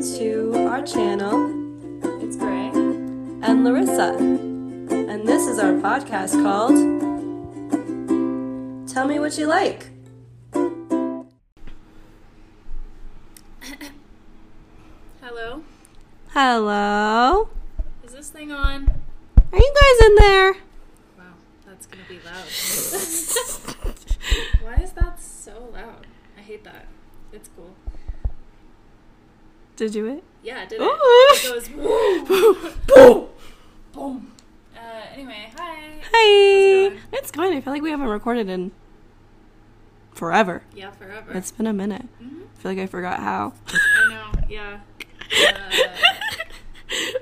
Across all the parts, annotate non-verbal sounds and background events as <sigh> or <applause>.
to our channel. It's Grey. And Larissa. And this is our podcast called Tell Me What You Like. <coughs> Hello. Hello. Is this thing on? Are you guys in there? Wow, that's gonna be loud. <laughs> Why is that so loud? I hate that. It's cool. Did you it? Yeah, I did it? It goes boom. <laughs> Boom. boom. Uh, anyway, hi. Hey. going? It's going. I feel like we haven't recorded in forever. Yeah, forever. It's been a minute. Mhm. I feel like I forgot how. I know. Yeah. Uh,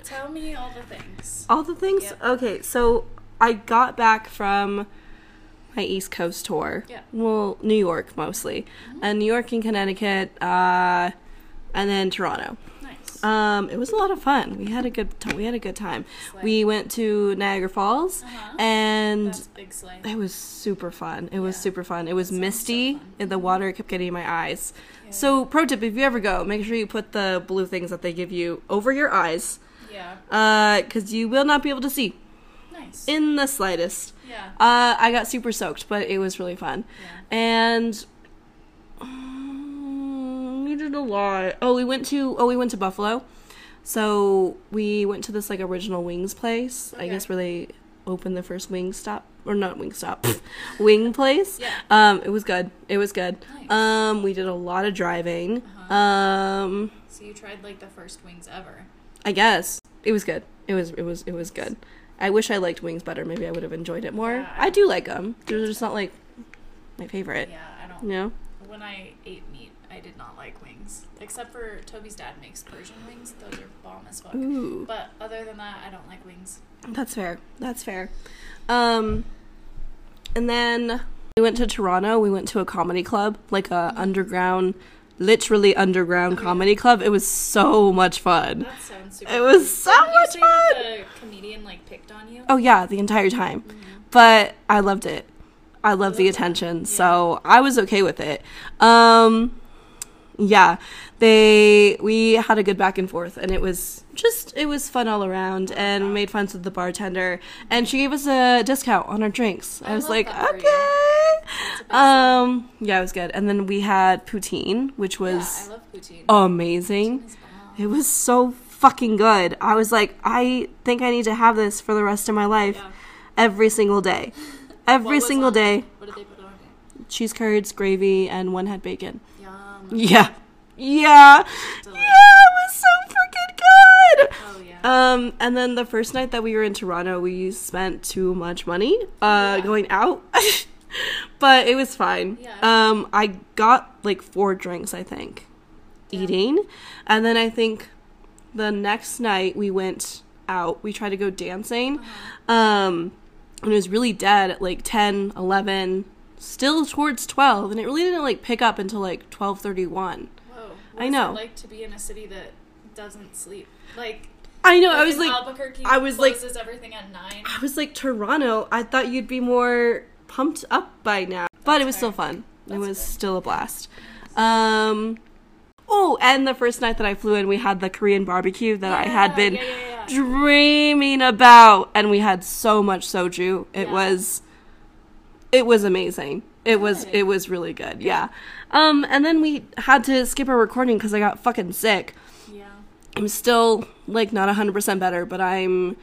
tell me all the things. All the things? Yep. Okay, so I got back from my East Coast tour. Yeah. Well, New York mostly. And New York and Connecticut, uh, and then Toronto. Nice. Um, it was a lot of fun. We had a good time. We had a good time. Slay. We went to Niagara Falls, Uh-huh. and it was super fun. It was super fun. It was sounds so misty, and the water kept getting in my eyes. Yeah. So, pro tip: if you ever go, make sure you put the blue things that they give you over your eyes, Yeah. Uh, because you will not be able to see Nice. in the slightest. yeah. Uh, I got super soaked, but it was really fun. Yeah. And did a lot. Oh, we went to oh we went to Buffalo. So we went to this like original wings place. I guess where they opened the first wing stop or not wing stop, <laughs> wing place. Yeah. Um, it was good. It was good. Nice. Um, we did a lot of driving. Uh-huh. Um, So you tried like the first wings ever. I guess it was good. It was it was it was good. I wish I liked wings better. Maybe I would have enjoyed it more. Yeah, I- I do like them. They're just not like my favorite. Yeah, I don't. You know? When I ate I did not like wings. Except for Toby's dad makes Persian wings. Those are bomb as fuck. Ooh, But other than that, I don't like wings. that's fair. That's fair. Um, and then we went to Toronto. We went to a comedy club, like a underground, literally underground Oh, yeah. comedy club. It was so much fun. That sounds super. It was fun. so Didn't much fun. The comedian like picked on you. Oh yeah, the entire time. Mhm. but I loved it. I love the attention, Yeah. so I was okay with it. Um, yeah, they we had a good back and forth, and it was just it was fun all around, and we made friends with the bartender, and she gave us a discount on our drinks. I, I was like, that for you. okay. It's a big Um, yeah, it was good, and then we had poutine, which yeah, was love poutine. amazing. Poutine. It was so fucking good. I was like, I think I need to have this for the rest of my life, Yeah. every single day, <laughs> every single on day? What did they put on cheese curds, gravy, and one had bacon. Yeah. Yeah. Yeah, it was so freaking good. Oh yeah. Um, and then the first night that we were in Toronto, we spent too much money uh Yeah. going out. <laughs> but it was fine. Yeah. Um, I got like four drinks, I think, Yeah. eating. And then I think the next night we went out. We tried to go dancing. Uh-huh. Um, and it was really dead at like 10, 11, still towards 12, and it really didn't like pick up until like 12:31. Whoa. I know. Like to be in a city that doesn't sleep. Like I know, I was like Albuquerque I was like- everything at nine. I was like Toronto. I thought you'd be more pumped up by now, but it was That's still fair. fun. it was fair. still a blast. Um, oh, and the first night that I flew in, we had the Korean barbecue that I had been yeah, yeah, yeah. dreaming about, and we had so much soju. It Yeah. was, it was amazing. It was it was really good. Yeah. Um, and then we had to skip our recording because I got fucking sick. Yeah. I'm still like not 100% better, but I'm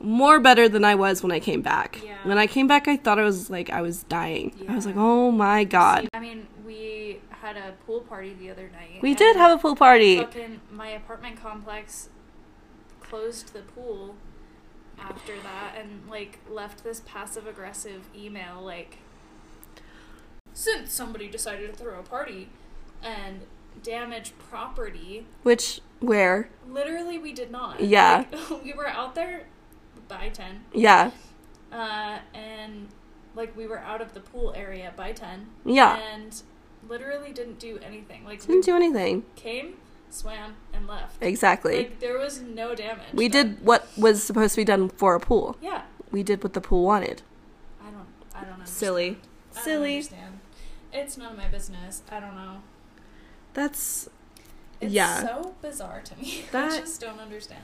more better than I was when I came back. Yeah. When I came back, I thought I was like I was dying. I was like, "Oh my god." I mean, we had a pool party the other night. We did have a pool party. Fucking my apartment complex closed the pool after that and like left this passive aggressive email like since somebody decided to throw a party and damage property Which where? literally we did not Yeah. Like, <laughs> we were out there by 10 Yeah. uh, and like we were out of the pool area by 10 Yeah. and literally didn't do anything like Didn't do anything. came swam and left Exactly. like there was no damage we done. did what was supposed to be done for a pool. yeah We did what the pool wanted. i don't i don't understand. Silly. I don't Silly. understand. it's none of my business i don't know That's It's Yeah. so bizarre to me. <laughs> I just don't understand.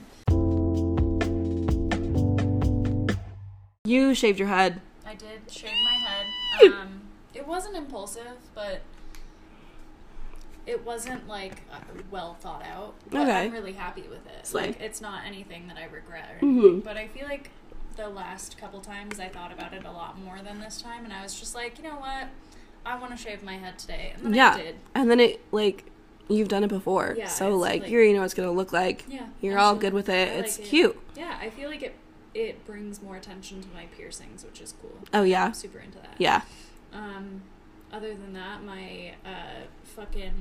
You shaved your head. I did shave my head. <laughs> Um, it wasn't impulsive, but it wasn't like uh, well thought out. But Okay. I'm really happy with it. Slay. Like it's not anything that I regret or Mhm. But I feel like the last couple times I thought about it a lot more than this time, and I was just like, you know what, I want to shave my head today, and then Yeah. I did. And then it like you've done it before. Yeah, so like, like- you already know what it's gonna look like. Yeah, You're all good with it. It's like it. cute. Yeah, I feel like it it brings more attention to my piercings, which is cool. Oh yeah. I'm super into that. Yeah. Um, other than that, my uh, fucking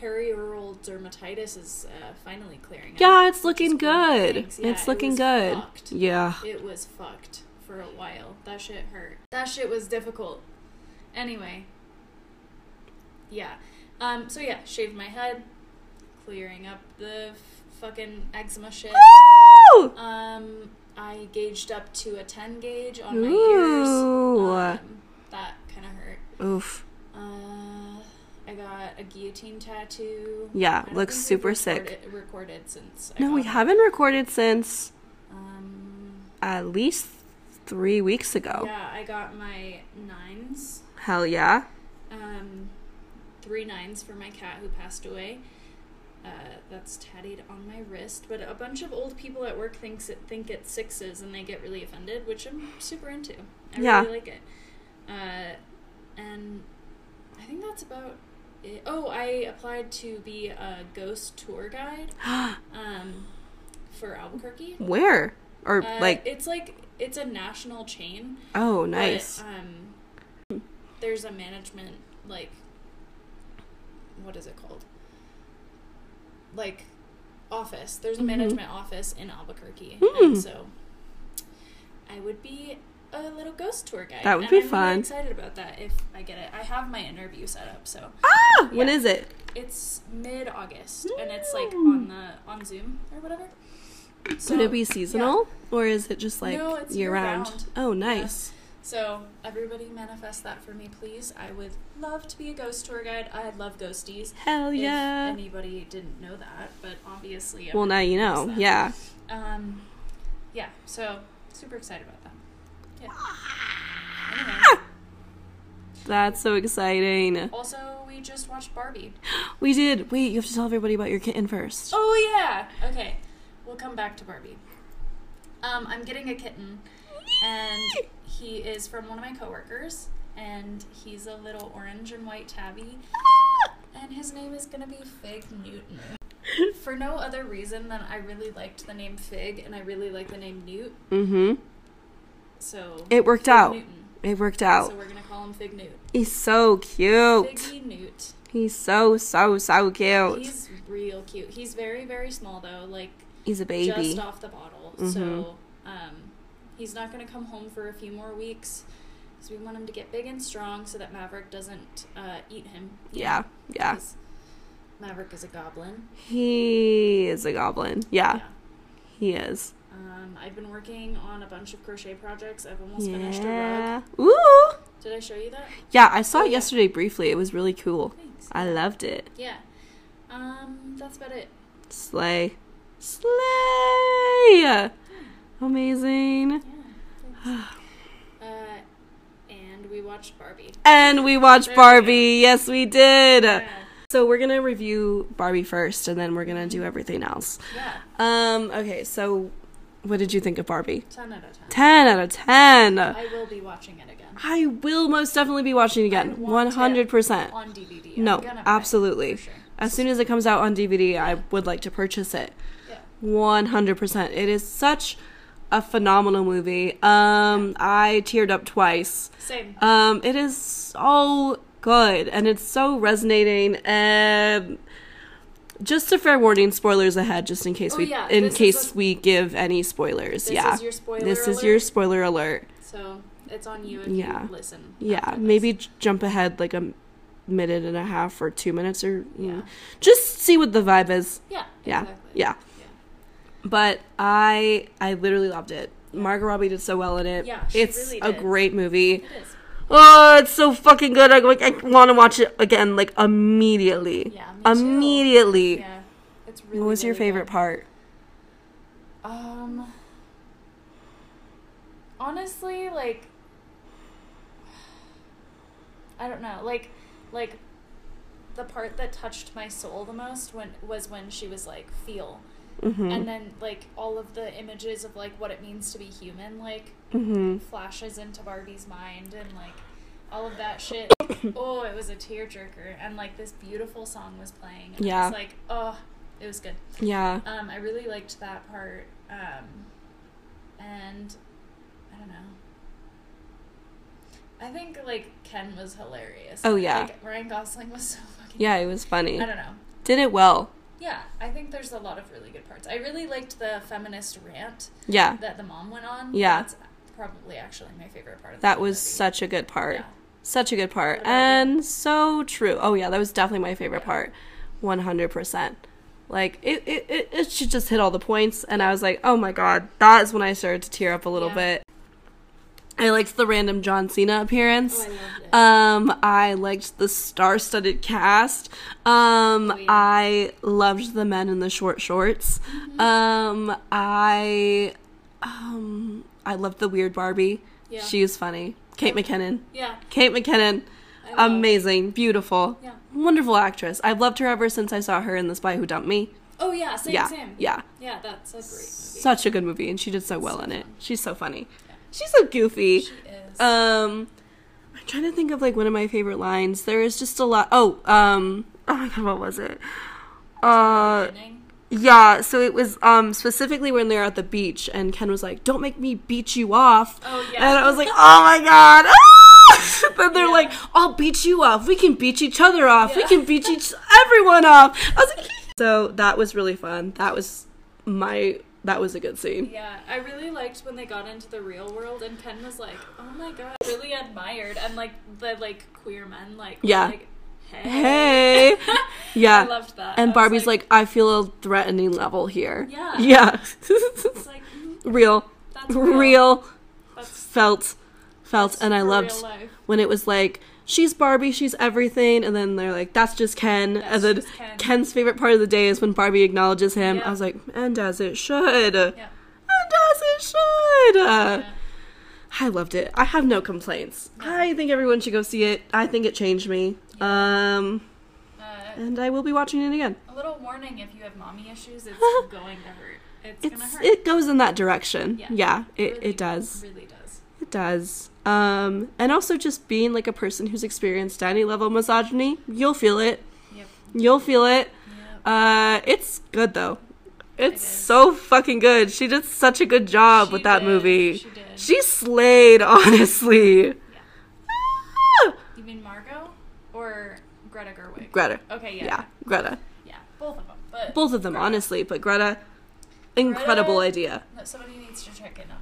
perioral dermatitis is uh, finally clearing up. Yeah, it's looking good. Yeah, it's it looking was good. fucked. Yeah. It was fucked for a while. That shit hurt. That shit was difficult. Anyway. Yeah. Um, so yeah, shaved my head, clearing up the f- fucking eczema shit. Woo! Um, I gauged up to a 10 gauge on my ears. Um, that kind of hurt. Oof. Uh, I got a guillotine tattoo. Yeah, looks super sick. recorded- Recorded since. I No, we it. haven't recorded since Um, at least three weeks ago. yeah, I got my nines. Hell yeah. Um, three nines for my cat who passed away. Uh, that's tatted on my wrist, but a bunch of old people at work thinks it think it's sixes, and they get really offended, which I'm super into. I Yeah. really like it. Uh, and I think that's about it. Oh, I applied to be a ghost tour guide <gasps> um, for Albuquerque. Where? Or Uh, like, it's like it's a national chain. oh, but, nice. um, there's a management like what is it called? Like office. There's a Mhm. management office in Albuquerque, Hmm. and so I would be a little ghost tour guide. That would be I'm fun. Really excited about that if I get it. I have my interview set up, so ah, when yeah. is it? it's mid August, and it's like on the on Zoom or whatever. So, Would it be seasonal? Or is it just like No, it's year round? year-round. Oh, nice. So everybody manifest that for me, please. I would love to be a ghost tour guide. I love ghosties. Hell If yeah. anybody didn't know that, but obviously. well, now you know. that. Yeah. Um, yeah. So super excited about that. Yeah. Anyway, That's so exciting. also we just watched Barbie. <gasps> We did. Wait, you have to tell everybody about your kitten first. Oh yeah. Okay, we'll come back to Barbie. Um, I'm getting a kitten, and he is from one of my coworkers, and he's a little orange and white tabby. And his name is gonna be Fig Newton. <laughs> For no other reason than I really liked the name Fig and I really like the name Newt. Mm-hmm. So It worked Fig out. Newton. It worked out. So we're gonna call him Fig Newt. He's so cute. Figgy Newt. He's so so so cute. He's, real cute. He's very very small though, like he's a baby. just off the bottle. Mhm. So um, he's not gonna come home for a few more weeks. So we want him to get big and strong so that Maverick doesn't uh, eat him. Yeah. Yeah. Maverick is a goblin. He is a goblin. Yeah, he is. Um, I've been working on a bunch of crochet projects. I've almost finished a rug. Ooh. Did I show you that? Yeah, I saw Oh, it yeah. yesterday briefly. It was really cool. Thanks. I loved it. Yeah. Um, that's about it. Slay. Slay. Amazing. Yeah. <sighs> uh, and we watched Barbie. And we watched There we Barbie. Yes, we did. Yeah. So we're gonna review Barbie first, and then we're gonna do everything else. Yeah. Um. Okay. So, what did you think of Barbie? 10 out of 10. Ten out of ten. I will be watching it again. I will most definitely be watching it again. want hundred percent. On DVD. No, I'm gonna buy it, absolutely. sure. As soon as it comes out on DVD, I would like to purchase it. Yeah. One hundred percent. It is such a phenomenal movie. Um, I teared up twice. Same. Um, it is so good and it's so resonating. And just a fair warning, spoilers ahead, just in case Oh, we yeah, in this case a- we give any spoilers. This yeah, is your spoiler this is your spoiler alert. So it's on you if Yeah. you listen. Yeah, maybe j- jump ahead like a minute and a half or two minutes or Yeah. yeah. just see what the vibe is. Yeah. Yeah, Exactly. yeah. But I I literally loved it. Margot Robbie did so well in it. Yeah, it's really a great movie. It is. Oh, it's so fucking good. I like I want to watch it again like immediately. Yeah, me too. Immediately. Yeah, it's really. What was your favorite good. part? Um, honestly, like, I don't know, like, like, the part that touched my soul the most when was when she was like feel, Mhm. and then like all of the images of like what it means to be human, like Mhm. flashes into Barbie's mind and like all of that <coughs> shit. oh, it was a tearjerker, and like this beautiful song was playing. And Yeah. It's like, oh, it was good. Yeah. Um, I really liked that part. Um, and I don't know. I think like Ken was hilarious. Oh, yeah. Like, Ryan Gosling was so fucking. Yeah, it was funny. I don't know. Did it well. Yeah, I think there's a lot of really good parts. I really liked the feminist rant Yeah. that the mom went on. Yeah. That's probably actually my favorite part of That was movie. such a good part. Yeah. Such a good part. And so true. Oh yeah, that was definitely my favorite Yeah. part. 100%. Like it, it it it should just hit all the points and I was like, "Oh my god." That is when I started to tear up a little Yeah. bit. I liked the random John Cena appearance. Oh, I loved it. Um, I liked the star-studded cast. Um, Oh, yeah. I loved the men in the short shorts. Mm-hmm. Um, I, um, I loved the weird Barbie. Yeah. She was funny. Kate McKinnon. yeah. Kate McKinnon, amazing, beautiful, Yeah. wonderful actress. I've loved her ever since I saw her in The Spy Who Dumped Me. Oh yeah, same, yeah, same. yeah, Yeah, that's a great movie. such a good movie, and she did so well So in it. She's so funny. Yeah. She's so goofy. She is. Um, I'm trying to think of like one of my favorite lines. There is just a lot. Oh, um, oh my god, what was it? Uh, yeah. So it was um specifically when they're at the beach, and Ken was like, "Don't make me beat you off." Oh yeah. And I was like, "Oh my god!" <laughs> then they're Yeah. like, "I'll beat you off. We can beat each other off. We can beat each everyone off." I was like, <laughs> so that was really fun. That was my. That was a good scene. Yeah, I really liked when they got into the real world and Ken was like, "Oh my god," really admired, and like the like queer men like, Yeah. like, Hey. <laughs> Yeah. I loved that. And was Barbie's like, I feel a threatening level here. Yeah. Yeah. it's like <laughs> mm, real. that's Real. real. That's, Felt. Felt. that's and I loved when it was like, she's Barbie, she's everything. And then they're like, that's just Ken. That's and then Ken. Ken's favorite part of the day is when Barbie acknowledges him. Yeah. I was like, and as it should. Yeah. And as it should. yeah. I loved it. I have no complaints. I think everyone should go see it. I think it changed me. Um, Uh, and I will be watching it again. a little warning: if you have mommy issues, it's <laughs> going to hurt. It's, gonna It's hurt. it goes in that direction. Yeah. Yeah, it, really, it does. Really does. It does. Um, and also just being like a person who's experienced any level of misogyny, you'll feel it. Yep. You'll feel it. Yep. Uh, it's good though. It's is. so fucking good. She did such a good job She with that did, movie. She did. She slayed, <laughs> honestly. Ah! You mean Margot or Greta Gerwig? Greta. Okay, Yeah. yeah. Greta. Yeah, both of them. But Both of them, Greta. honestly. But Greta, incredible Greta- idea. Somebody needs to check in on.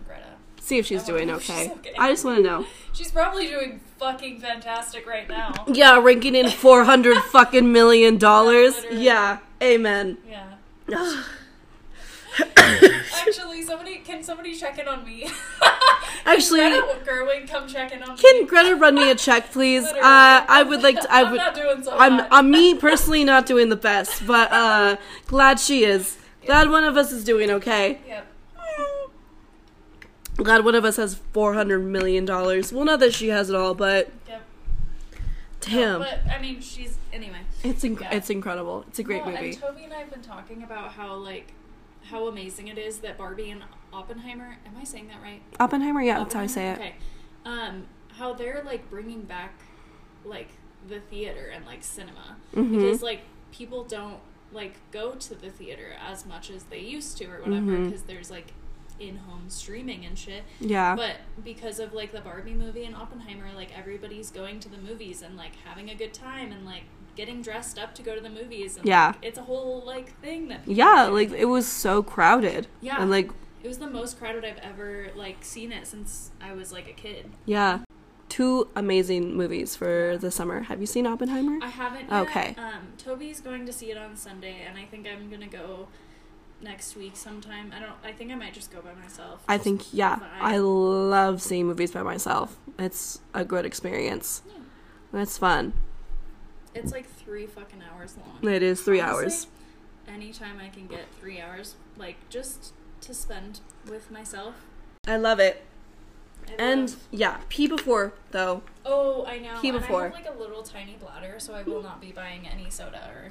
See if she's doing if she's okay. okay. I just want to know. She's probably doing fucking fantastic right now. Yeah, ranking in four hundred <laughs> fucking million dollars. Yeah, amen. Yeah. <sighs> Actually, somebody can somebody check in on me? <laughs> Actually, Can Greta Gerwig come check in on Can me? Greta run me a check, please? <laughs> Uh, I would like to. I I'm would. not doing so I'm. hot. I'm me personally not doing the best, but uh, glad she is. Glad one of us is doing okay. Yep. Glad one of us has four hundred million dollars. Well, not that she has it all, but Yep. damn, But I mean, she's anyway. it's inc- yeah. it's incredible. It's a great Well, movie. And Toby and I have been talking about how like how amazing it is that Barbie and Oppenheimer. Am I saying that right? Oppenheimer, yeah, that's how I say it. Okay. Um, how they're like bringing back like the theater and like cinema Mhm. because like people don't like go to the theater as much as they used to or whatever because there's like in-home streaming and shit. Yeah, But because of like the Barbie movie and Oppenheimer, like everybody's going to the movies and like having a good time and like getting dressed up to go to the movies. And, Yeah. like, it's a whole like thing that. yeah, like it was so crowded. Yeah. and like it was the most crowded I've ever like seen it since I was like a kid. yeah, two amazing movies for the summer. Have you seen Oppenheimer? I haven't. Yet. Okay. Um, Toby's going to see it on Sunday, and I think I'm gonna go next week sometime. I don't. I think I might just go by myself. I think yeah. I love seeing movies by myself. It's a good experience. Yeah. It's fun. It's like three fucking hours long. It is three Honestly, hours. Anytime I can get three hours, like just to spend with myself. I love it. I And love- yeah, pee before though. oh, I know. pee before. I have like a little tiny bladder, so I will hmm. not be buying any soda or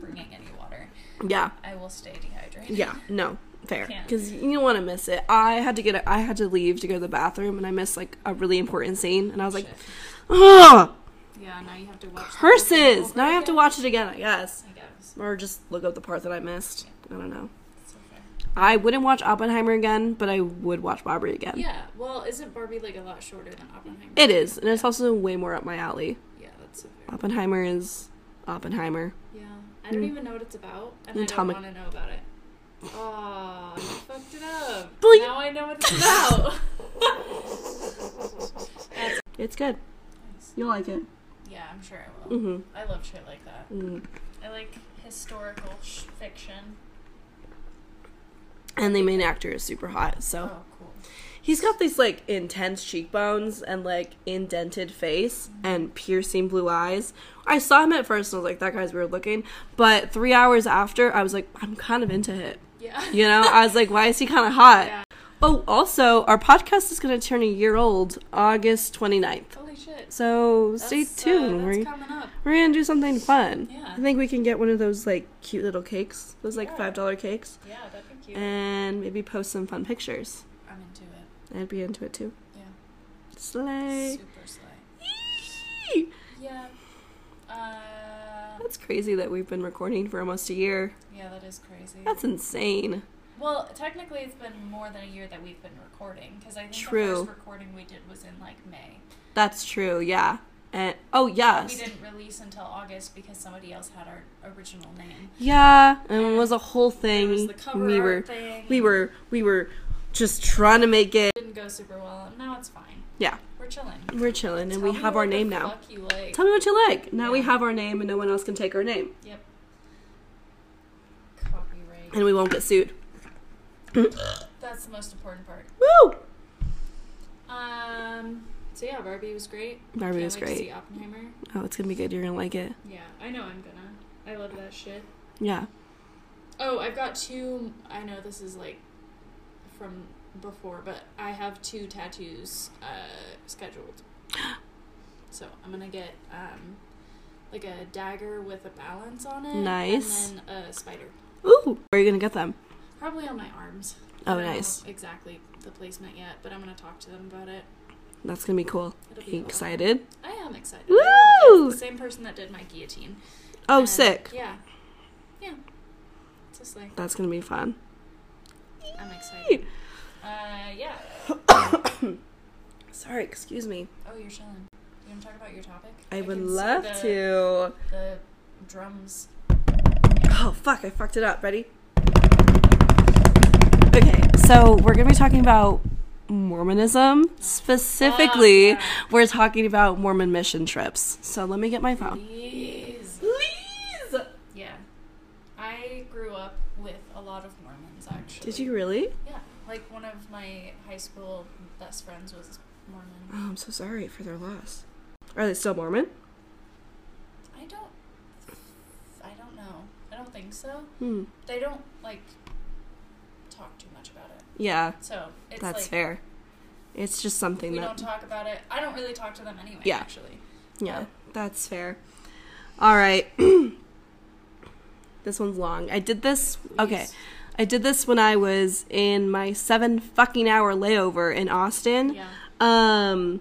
bringing any water. Yeah, I will stay dehydrated. yeah, no, fair. Because you don't want to miss it. I had to get. A, I had to leave to go to the bathroom, and I missed like a really important scene, and I was like, Shit. ugh, Yeah. Now you have to watch. curses. Now I have to watch it again, I guess, I guess. or just look up the part that I missed. I don't know. I wouldn't watch Oppenheimer again, but I would watch Barbie again. Yeah. Well, isn't Barbie like a lot shorter than Oppenheimer? It is, and it's also way more up my alley. Yeah, that's so fair. Oppenheimer is Oppenheimer. I don't Mm. even know what it's about, and I don't want to know about it. Oh, you fucked it up. Bleep. Now I know what it's about. <laughs> It's good. nice. You'll like it. Yeah, I'm sure I will. hmm I love shit like that. mm I like historical sh- fiction. And the main actor is super hot, so Oh, cool. He's got these like intense cheekbones and like indented face and piercing blue eyes. I saw him at first and I was like, that guy's weird looking. But three hours after, I was like, I'm kind of into it. Yeah. You know, I was like, why is he kind of hot? Yeah. Oh, also, our podcast is going to turn a year old August 29th. Holy shit. So stay That's, uh, tuned. that's we're, we're going to do something fun. Yeah. I think we can get one of those like cute little cakes, those like Yeah. $5 cakes. Yeah, that'd be cute. and maybe post some fun pictures. I'm into it. I'd be into it too. Yeah. Slay. Super slay. Yeah. Uh, That's crazy that we've been recording for almost a year. yeah, that is crazy. That's insane. Well, technically, it's been more than a year that we've been recording because I think True. the first recording we did was in like May. That's true, yeah. And oh yes. We didn't release until August because somebody else had our original name. Yeah, and it was a whole thing. was the cover we were thing. we were we were just trying to make it. Didn't go super well, now it's fine. Yeah, We're chilling. we're chilling and Tell we have our name now. you like. Tell me what you like. Now we have our name and no one else can take our name. Yep. Copyright. And we won't get sued. That's the most important part. Woo! Um. So yeah, Barbie was great. Barbie Can't was great. Oppenheimer. Oh, it's gonna be good. You're gonna like it. Yeah, I know I'm gonna. I love that shit. Yeah. Oh, I've got two. I know this is like from before, but I have two tattoos uh, scheduled. <gasps> So I'm gonna get um, like a dagger with a balance on it. Nice. And then a spider. Ooh, where are you gonna get them? Probably on my arms. Oh, I don't know nice. exactly the placement yet, but I'm gonna talk to them about it. That's gonna be cool. It'll be cool. excited? I am excited. Woo! The same person that did my guillotine. Oh, And, sick. Yeah. Yeah. Just like That's gonna be fun. I'm excited. Uh, yeah. <coughs> Sorry, excuse me. Oh, you're chilling. You want to talk about your topic? I would love the- to. The drums. Oh fuck! I fucked it up. Ready? Okay, so we're gonna be talking about Mormonism. Specifically, Fuck, yeah. we're talking about Mormon mission trips. So let me get my phone. Please. Please. Yeah. I grew up with a lot of Mormons, actually. Did you really? Yeah. Like one of my high school best friends was Mormon. Oh, I'm so sorry for their loss. Are they still Mormon? I don't. I don't know. I don't think so. Hmm. They don't like talk too much about it. Yeah, So it's that's like fair. It's just something we that. don't talk about it. I don't really talk to them anyway. Yeah. Actually. Yeah, that's fair. All right. <clears throat> this one's long. I did this. Okay. I did this when I was in my seven fucking hour layover in Austin. Yeah. Um,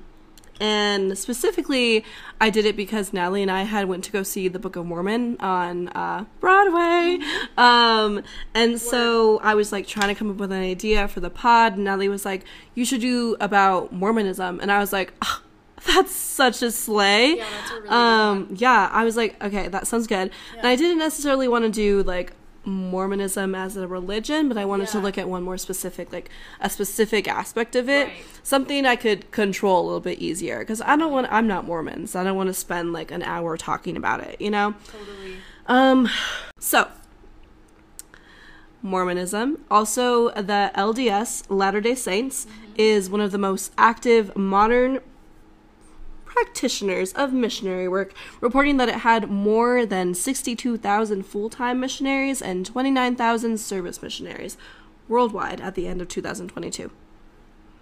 and specifically, I did it because Natalie and I had went to go see the Book of Mormon on uh, Broadway. Um, and so I was like trying to come up with an idea for the pod. And Natalie was like, "You should do about Mormonism," and I was like. "Ah, that's such a slay. Yeah, that's a really um, yeah, I was like, okay, that sounds good. And I didn't necessarily want to do like Mormonism as a religion, but I wanted to look at one more specific, like a specific aspect of it, Right. something I could control a little bit easier. Because I don't want, I'm not Mormon, so I don't want to spend like an hour talking about it, you know. Totally. Um, so Mormonism. Also, the LDS, Latter day Saints, is one of the most active modern practitioners of missionary work, reporting that it had more than 62,000 full time missionaries and 29,000 service missionaries worldwide at the end of 2022.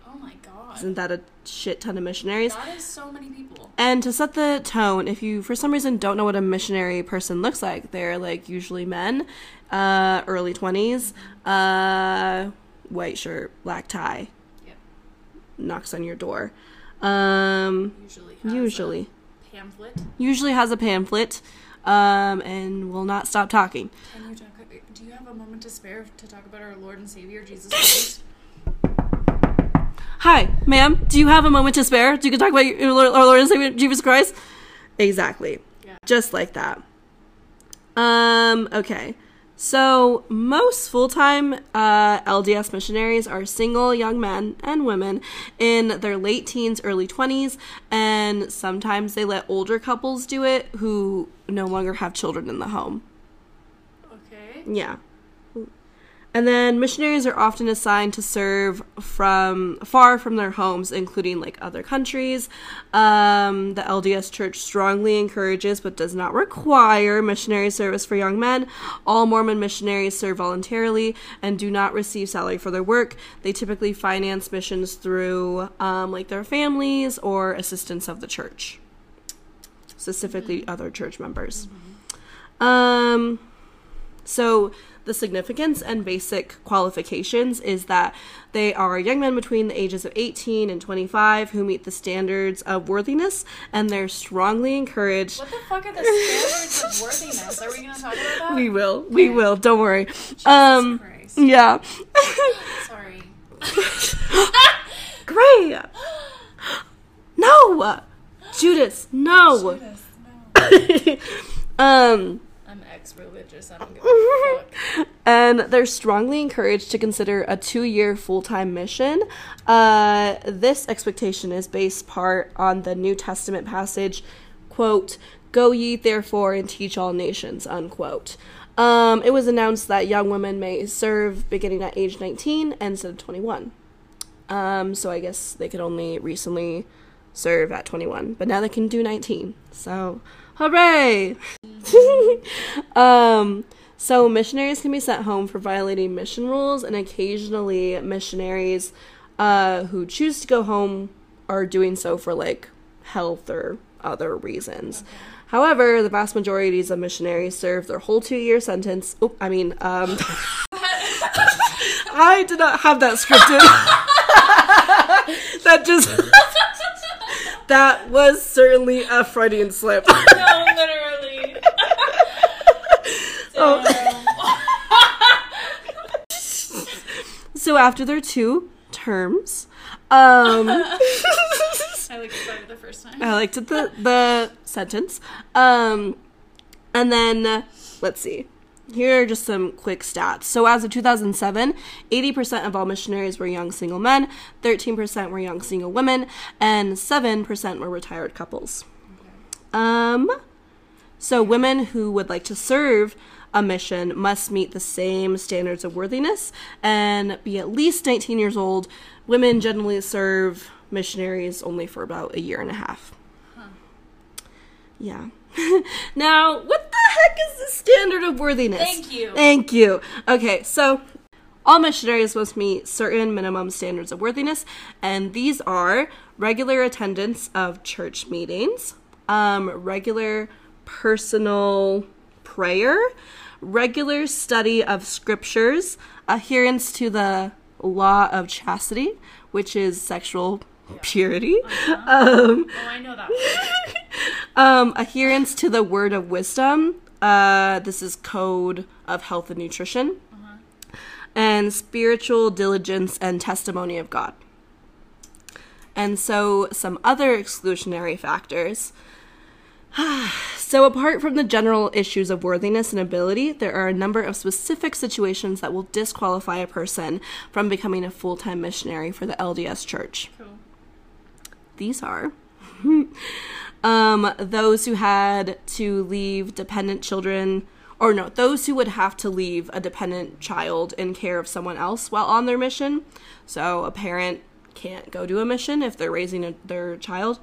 Oh my god. Isn't that a shit ton of missionaries? That is so many people. And to set the tone, if you for some reason don't know what a missionary person looks like, they're like usually men, uh, early 20s, uh, white shirt, black tie, Yep. knocks on your door. Um, Usually. Has usually. A pamphlet. Usually has a pamphlet, um, and will not stop talking. Can you talk? Do you have a moment to spare to talk about our Lord and Savior Jesus Christ? Hi, ma'am, do you have a moment to spare? Do you can talk about your Lord, our Lord and Savior Jesus Christ? Exactly. Yeah. Just like that. Um, okay. So, most full time uh, LDS missionaries are single young men and women in their late teens, early 20s, and sometimes they let older couples do it who no longer have children in the home. Okay. Yeah. And then missionaries are often assigned to serve from far from their homes, including like other countries. Um, the LDS Church strongly encourages but does not require missionary service for young men. All Mormon missionaries serve voluntarily and do not receive salary for their work. They typically finance missions through um, like their families or assistance of the church, specifically other church members. Um, so the significance and basic qualifications is that they are young men between the ages of 18 and 25 who meet the standards of worthiness and they're strongly encouraged What the fuck are the standards of worthiness? Are we gonna talk about that? we will we will don't worry um Christ. yeah Sorry. <laughs> great no judas no Judas, no. <laughs> um I'm ex-religious. I don't give a fuck. <laughs> and they're strongly encouraged to consider a two-year full-time mission. Uh, this expectation is based part on the New Testament passage, quote, "Go ye therefore and teach all nations," unquote. Um, it was announced that young women may serve beginning at age 19 instead of 21. Um, so I guess they could only recently serve at 21, but now they can do 19. So, hooray! <laughs> um, so missionaries can be sent home for violating mission rules, and occasionally missionaries uh, who choose to go home are doing so for like health or other reasons. However, the vast majorities of missionaries serve their whole two-year sentence. I mean, um, <laughs> I did not have that scripted. <laughs> that just that was certainly a Freudian slip. <laughs> No, literally. <laughs> <laughs> So after their two terms, um, I like started the first time. I liked it, the the sentence. Um, and then let's see. Here are just some quick stats. So as of 2007, 80% of all missionaries were young single men, 13% were young single women, and 7% were retired couples. Um, so women who would like to serve a mission must meet the same standards of worthiness and be at least 19 years old. Women generally serve missionaries only for about a year and a half. Yeah. <laughs> now, what the heck is the standard of worthiness? Thank you. Thank you. Okay, so all missionaries must meet certain minimum standards of worthiness, and these are regular attendance of church meetings, um, regular personal prayer, regular study of scriptures, adherence to the law of chastity, which is sexual purity, um, Oh, I know that. <laughs> um, adherence to the word of wisdom. Uh, this is code of health and nutrition, and spiritual diligence and testimony of God. And so, some other exclusionary factors. <sighs> so, apart from the general issues of worthiness and ability, there are a number of specific situations that will disqualify a person from becoming a full time missionary for the LDS Church Cool. these are <laughs> um, those who had to leave dependent children or no, those who would have to leave a dependent child in care of someone else while on their mission. So a parent can't go to a mission if they're raising a, their child.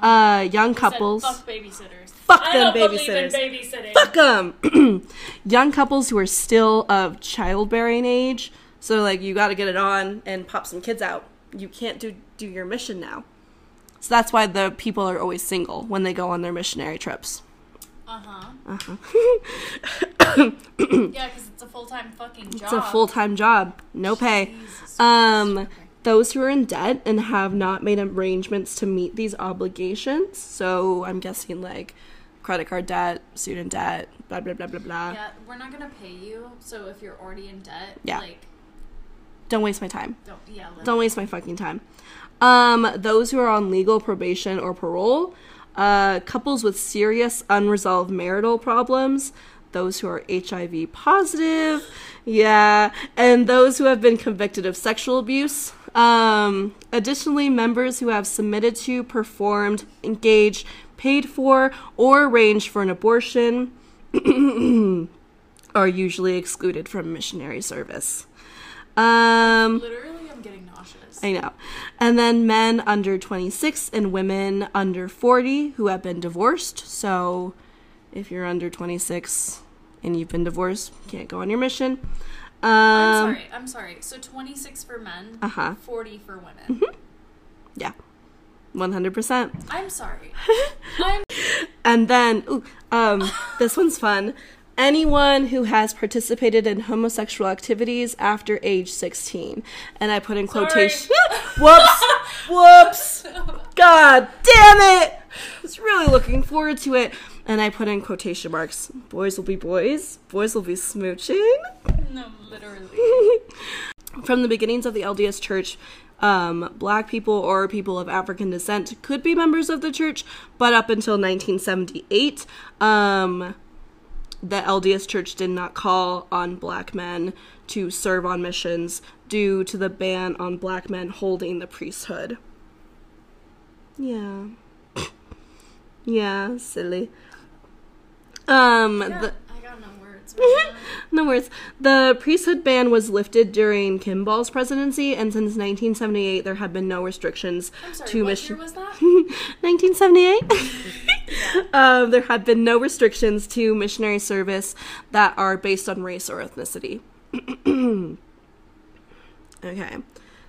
Uh, young couples. Fuck babysitters. Fuck I them don't believe in babysitters. Fuck them. <clears throat> Young couples who are still of childbearing age, so like you got to get it on and pop some kids out. You can't do do your mission now. So that's why the people are always single when they go on their missionary trips. Uh huh. Uh-huh. <coughs> Yeah, because it's a full time fucking job. It's a full time job, no pay. Jesus Um, Okay. those who are in debt and have not made arrangements to meet these obligations. So I'm guessing like credit card debt, student debt, blah blah blah blah blah. Yeah, we're not gonna pay you. So if you're already in debt, Yeah. like, Don't waste my time. don't yeah. Don't waste my fucking time. Um, those who are on legal probation or parole, uh, couples with serious unresolved marital problems, those who are HIV positive, yeah, and those who have been convicted of sexual abuse. Um, additionally, members who have submitted to, performed, engaged, paid for, or arranged for an abortion <clears throat> are usually excluded from missionary service. Um, Literally, I'm getting nauseous. I know. And then men under 26 and women under 40 who have been divorced. So if you're under 26 and you've been divorced, you can't go on your mission. Um, I'm sorry. I'm sorry. So 26 for men, Uh-huh. 40 for women. Yeah. 100%. I'm sorry. <laughs> I'm And then, ooh, um, this one's fun. Anyone who has participated in homosexual activities after age 16. And I put in quotation. <laughs> Whoops! Whoops! <laughs> God damn it! I was really looking forward to it. And I put in quotation marks. Boys will be boys. Boys will be smooching. no, literally. <laughs> From the beginnings of the LDS Church, um, black people or people of African descent could be members of the church, but up until 1978, um, the LDS Church did not call on black men to serve on missions due to the ban on black men holding the priesthood. Yeah. <coughs> yeah, silly. Um, I got, the, no words. <laughs> right no worries. The priesthood ban was lifted during Kimball's presidency, and since 1978, there have been no restrictions sorry. to what mission. year was that? <laughs> 1978. <laughs> um, there have been no restrictions to missionary service that are based on race or ethnicity. <clears throat> okay,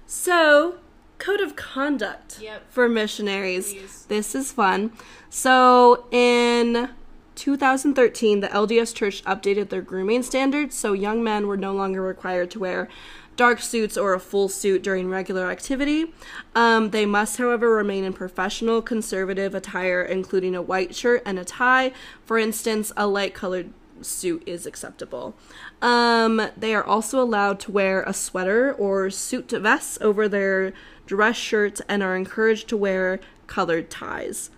so code of conduct Yep. for missionaries. Please. This is fun. So in 2013, the LDS Church updated their grooming standards, so young men were no longer required to wear dark suits or a full suit during regular activity. Um, they must, however, remain in professional conservative attire, including a white shirt and a tie. For instance, a light colored suit is acceptable. Um, they are also allowed to wear a sweater or suit vest over their dress shirts and are encouraged to wear colored ties.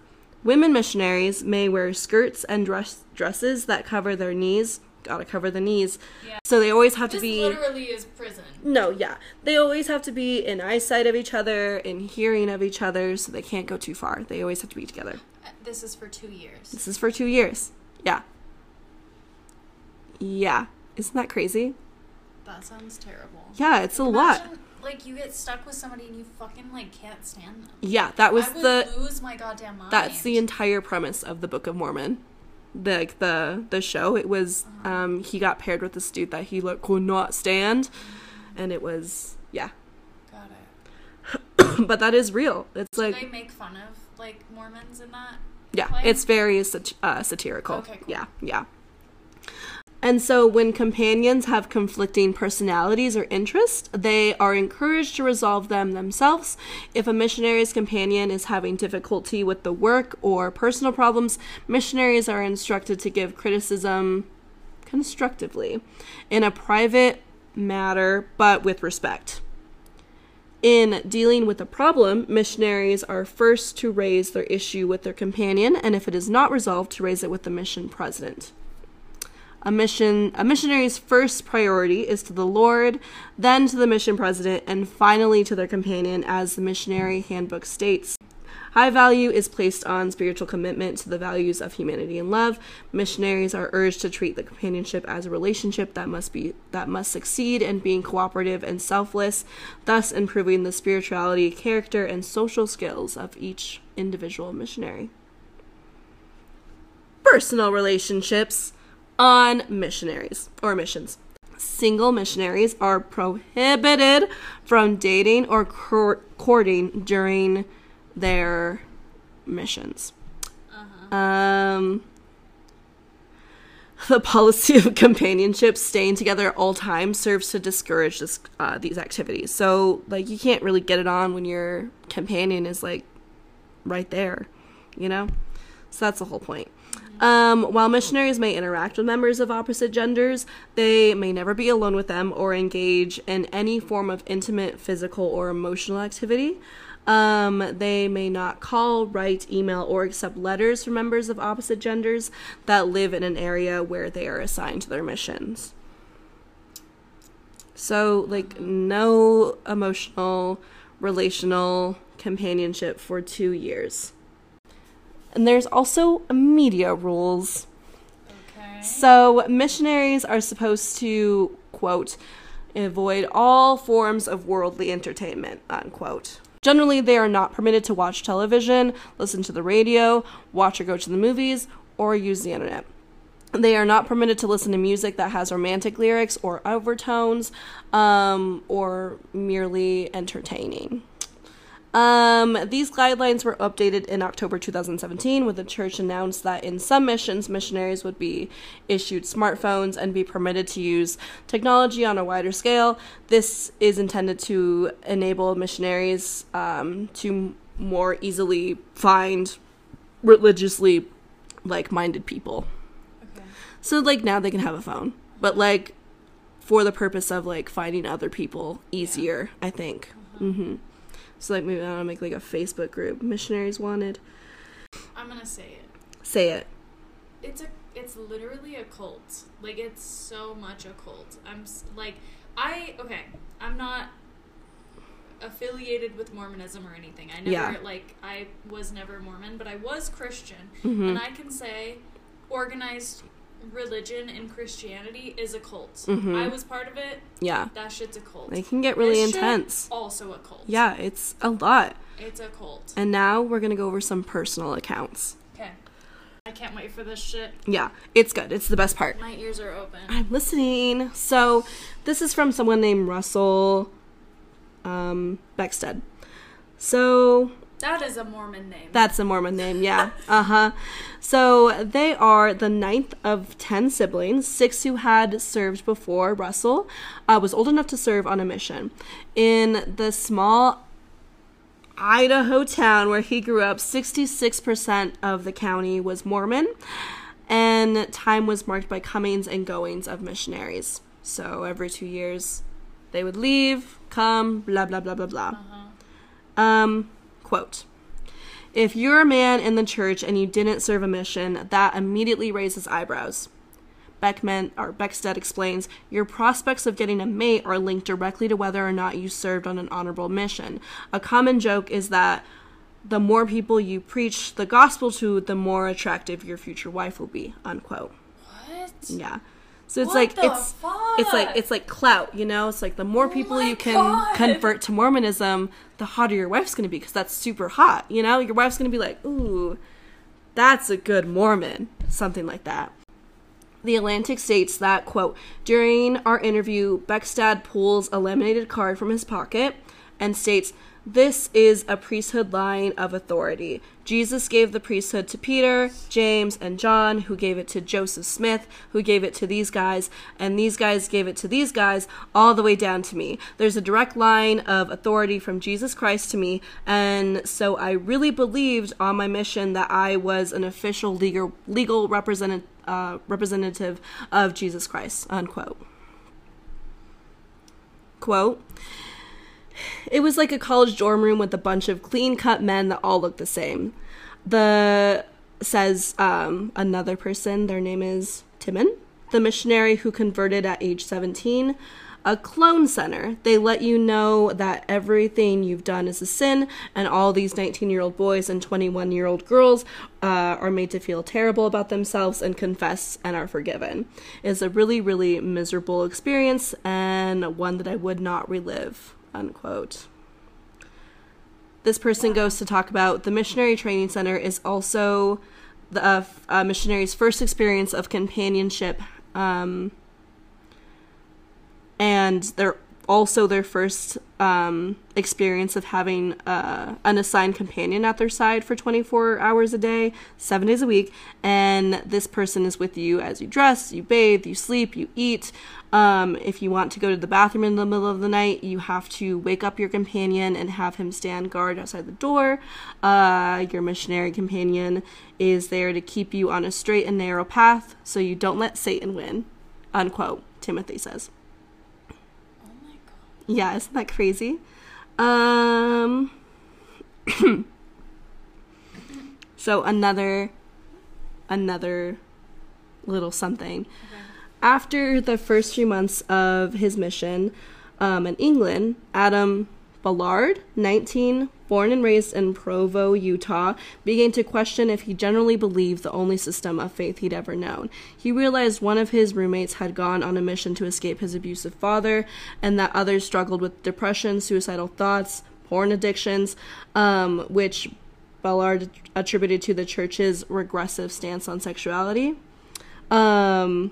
Women missionaries may wear skirts and dress dresses that cover their knees. Gotta cover the knees. Yeah. So they always have to This be. literally is prison. No, yeah. They always have to be in eyesight of each other, in hearing of each other, so they can't go too far. They always have to be together. Uh, This is for two years. This is for two years. Yeah. Yeah. Isn't that crazy? That sounds terrible. Yeah, it's a lot. Like you get stuck with somebody and you fucking like can't stand them. Yeah, that was I would the lose my goddamn mind. that's the entire premise of the Book of Mormon. The like, the the show. It was um he got paired with this dude that he like could not stand, and it was yeah. Got it. <coughs> but that is real. It's Do like they make fun of like Mormons in that? Yeah, play? it's very sat- uh, satirical. Okay, cool. Yeah, yeah. And so, when companions have conflicting personalities or interests, they are encouraged to resolve them themselves. If a missionary's companion is having difficulty with the work or personal problems, missionaries are instructed to give criticism constructively in a private matter but with respect. In dealing with a problem, missionaries are first to raise their issue with their companion, and if it is not resolved, to raise it with the mission president. A mission a missionary's first priority is to the Lord, then to the mission president, and finally to their companion, as the missionary handbook states. High value is placed on spiritual commitment to the values of humanity and love. Missionaries are urged to treat the companionship as a relationship that must be that must succeed in being cooperative and selfless, thus improving the spirituality, character, and social skills of each individual missionary. Personal relationships on missionaries or missions. Single missionaries are prohibited from dating or cour- courting during their missions. Um, the policy of companionship, staying together at all times, serves to discourage this, uh, these activities. So, like, you can't really get it on when your companion is like right there, you know. So that's the whole point. Um, while missionaries may interact with members of opposite genders, they may never be alone with them or engage in any form of intimate physical or emotional activity. Um, they may not call, write, email, or accept letters from members of opposite genders that live in an area where they are assigned to their missions. So, like, no emotional, relational companionship for two years. And there's also media rules. Okay. So, missionaries are supposed to, quote, avoid all forms of worldly entertainment, unquote. Generally, they are not permitted to watch television, listen to the radio, watch or go to the movies, or use the internet. They are not permitted to listen to music that has romantic lyrics or overtones, um, or merely entertaining. Um, these guidelines were updated in October 2017 when the church announced that in some missions, missionaries would be issued smartphones and be permitted to use technology on a wider scale. This is intended to enable missionaries um, to more easily find religiously like minded people. Okay. So, like, now they can have a phone, but like for the purpose of like finding other people easier, I think. hmm So, like, maybe I want to make like a Facebook group, missionaries wanted. I'm gonna say it. Say it. It's a. It's literally a cult. Like it's so much a cult. I'm like, I okay. I'm not affiliated with Mormonism or anything. I never Yeah. like. I was never Mormon, but I was Christian, Mhm. and I can say, organized religion in Christianity is a cult. Mhm. I was part of it. Yeah, That shit's a cult. It can get really This intense. Also a cult. Yeah, it's a lot. It's a cult. And now we're gonna go over some personal accounts. Okay. I can't wait for this shit. Yeah, it's good. It's the best part. My ears are open. I'm listening. So, this is from someone named Russell um, Beckstead. So, That is a Mormon name. That's a Mormon name, yeah. <laughs> Uh huh. So they are the ninth of ten siblings, six who had served before Russell uh, was old enough to serve on a mission. In the small Idaho town where he grew up, 66% of the county was Mormon, and time was marked by comings and goings of missionaries. So every two years, they would leave, come, blah, blah, blah, blah, blah. Um, quote If you're a man in the church and you didn't serve a mission, that immediately raises eyebrows. Beckman or Beckstead explains, your prospects of getting a mate are linked directly to whether or not you served on an honorable mission. A common joke is that the more people you preach the gospel to, the more attractive your future wife will be. Unquote. what? Yeah. So it's What like it's it's like it's like clout, you know. It's like the more oh people my you can God. convert to Mormonism, the hotter your wife's gonna be because that's super hot. You know, your wife's gonna be like, "Ooh, that's a good Mormon," something like that. The Atlantic states that quote during our interview, Beckstead pulls a laminated card from his pocket and states. This is a priesthood line of authority. Jesus gave the priesthood to Peter, James, and John, who gave it to Joseph Smith, who gave it to these guys, and these guys gave it to these guys, all the way down to me. There's a direct line of authority from Jesus Christ to me, and so I really believed on my mission that I was an official legal legal representative uh, representative of Jesus Christ. Unquote. Quote. It was like a college dorm room with a bunch of clean cut men that all looked the same. The says um, another person, their name is Timon, the missionary who converted at age 17. a clone center. They let you know that everything you've done is a sin, and all these 19 year old boys and 21 year old girls uh, are made to feel terrible about themselves and confess and are forgiven. It's a really, really miserable experience and one that I would not relive. Unquote. This person goes to talk about the Missionary Training Center is also the uh, uh, missionary's first experience of companionship. Um, and they're also their first um, experience of having uh, an assigned companion at their side for 24 hours a day, seven days a week. And this person is with you as you dress, you bathe, you sleep, you eat. Um, if you want to go to the bathroom in the middle of the night, you have to wake up your companion and have him stand guard outside the door. Uh, your missionary companion is there to keep you on a straight and narrow path so you don't let Satan win. Unquote, Timothy says. Yeah, isn't that crazy? Um <coughs> So another another little something. Okay. After the first few months of his mission um, in England, Adam Ballard, 19, born and raised in Provo, Utah, began to question if he generally believed the only system of faith he'd ever known. He realized one of his roommates had gone on a mission to escape his abusive father, and that others struggled with depression, suicidal thoughts, porn addictions, um, which Ballard attributed to the church's regressive stance on sexuality. Um.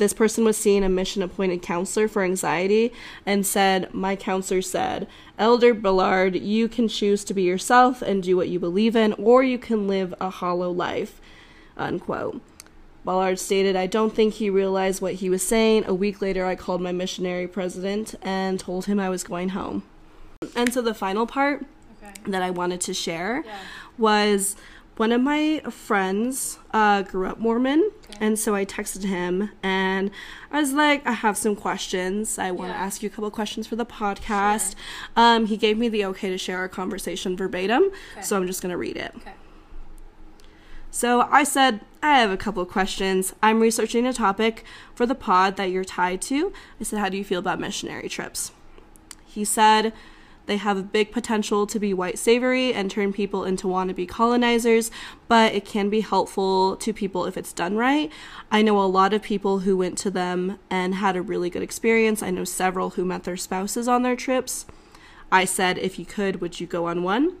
This person was seeing a mission appointed counselor for anxiety and said, My counselor said, Elder Ballard, you can choose to be yourself and do what you believe in, or you can live a hollow life. Unquote. Ballard stated, I don't think he realized what he was saying. A week later, I called my missionary president and told him I was going home. And so the final part Okay. that I wanted to share Yeah. was one of my friends uh, grew up Mormon, Okay. and so I texted him and I was like, I have some questions. I want to Yeah. ask you a couple questions for the podcast. Um, he gave me the okay to share our conversation verbatim, Okay. so I'm just going to read it. Okay. So I said, I have a couple of questions. I'm researching a topic for the pod that you're tied to. I said, How do you feel about missionary trips? He said, They have a big potential to be white saviory and turn people into wannabe colonizers, but it can be helpful to people if it's done right. I know a lot of people who went to them and had a really good experience. I know several who met their spouses on their trips. I said, If you could, would you go on one?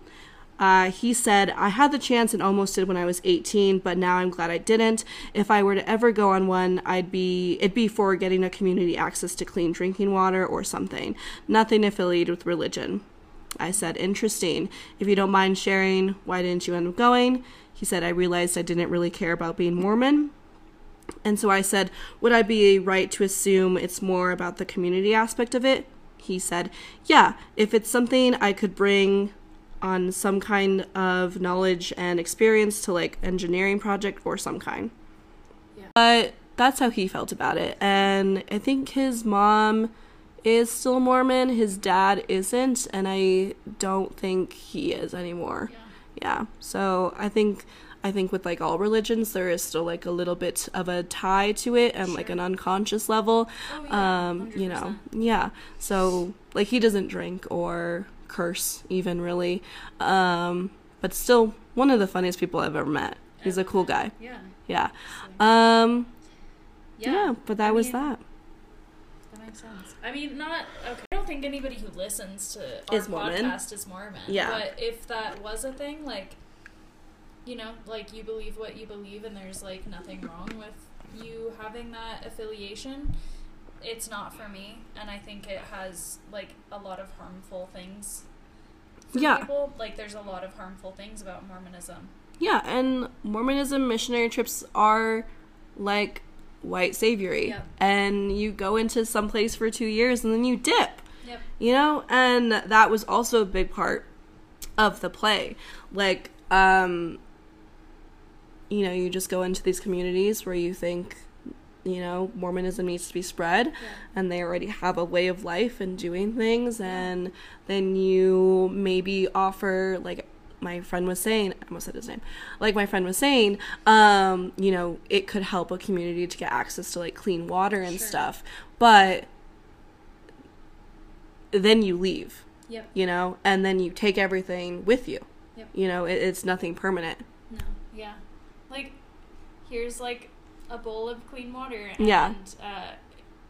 Uh, he said, I had the chance and almost did when I was 18, but now I'm glad I didn't. If I were to ever go on one, I'd be it'd be for getting a community access to clean drinking water or something. Nothing affiliated with religion. I said, interesting. If you don't mind sharing, why didn't you end up going? He said, I realized I didn't really care about being Mormon. And so I said, Would I be right to assume it's more about the community aspect of it? He said, Yeah, if it's something I could bring on some kind of knowledge and experience to like engineering project or some kind. Yeah. But that's how he felt about it. And I think his mom is still Mormon, his dad isn't, and I don't think he is anymore Yeah. yeah so i think i think with like all religions there is still like a little bit of a tie to it and like an unconscious level Oh, yeah, um you know yeah so like he doesn't drink or curse even really um but still one of the funniest people i've ever met he's a cool guy Yeah. yeah um Yeah. yeah, but that I was mean, that That makes sense. I mean, not okay. I don't think anybody who listens to our Is Mormon. podcast is Mormon. Yeah. But if that was a thing, like, you know, like you believe what you believe, and there's like nothing wrong with you having that affiliation. It's not for me, and I think it has like a lot of harmful things. For Yeah. People. Like, there's a lot of harmful things about Mormonism. yeah and mormonism missionary trips are like white saviory Yep. and you go into some place for two years and then you dip Yep. you know and that was also a big part of the play like um you know you just go into these communities where you think you know mormonism needs to be spread Yeah. and they already have a way of life and doing things and then you maybe offer like my friend was saying, I almost said his name. Like my friend was saying, um, you know, it could help a community to get access to like clean water and Sure. stuff. But then you leave, Yep. you know, and then you take everything with you. Yep. You know, it, it's nothing permanent. No. Yeah. Like, here's like a bowl of clean water. And, Yeah. Uh,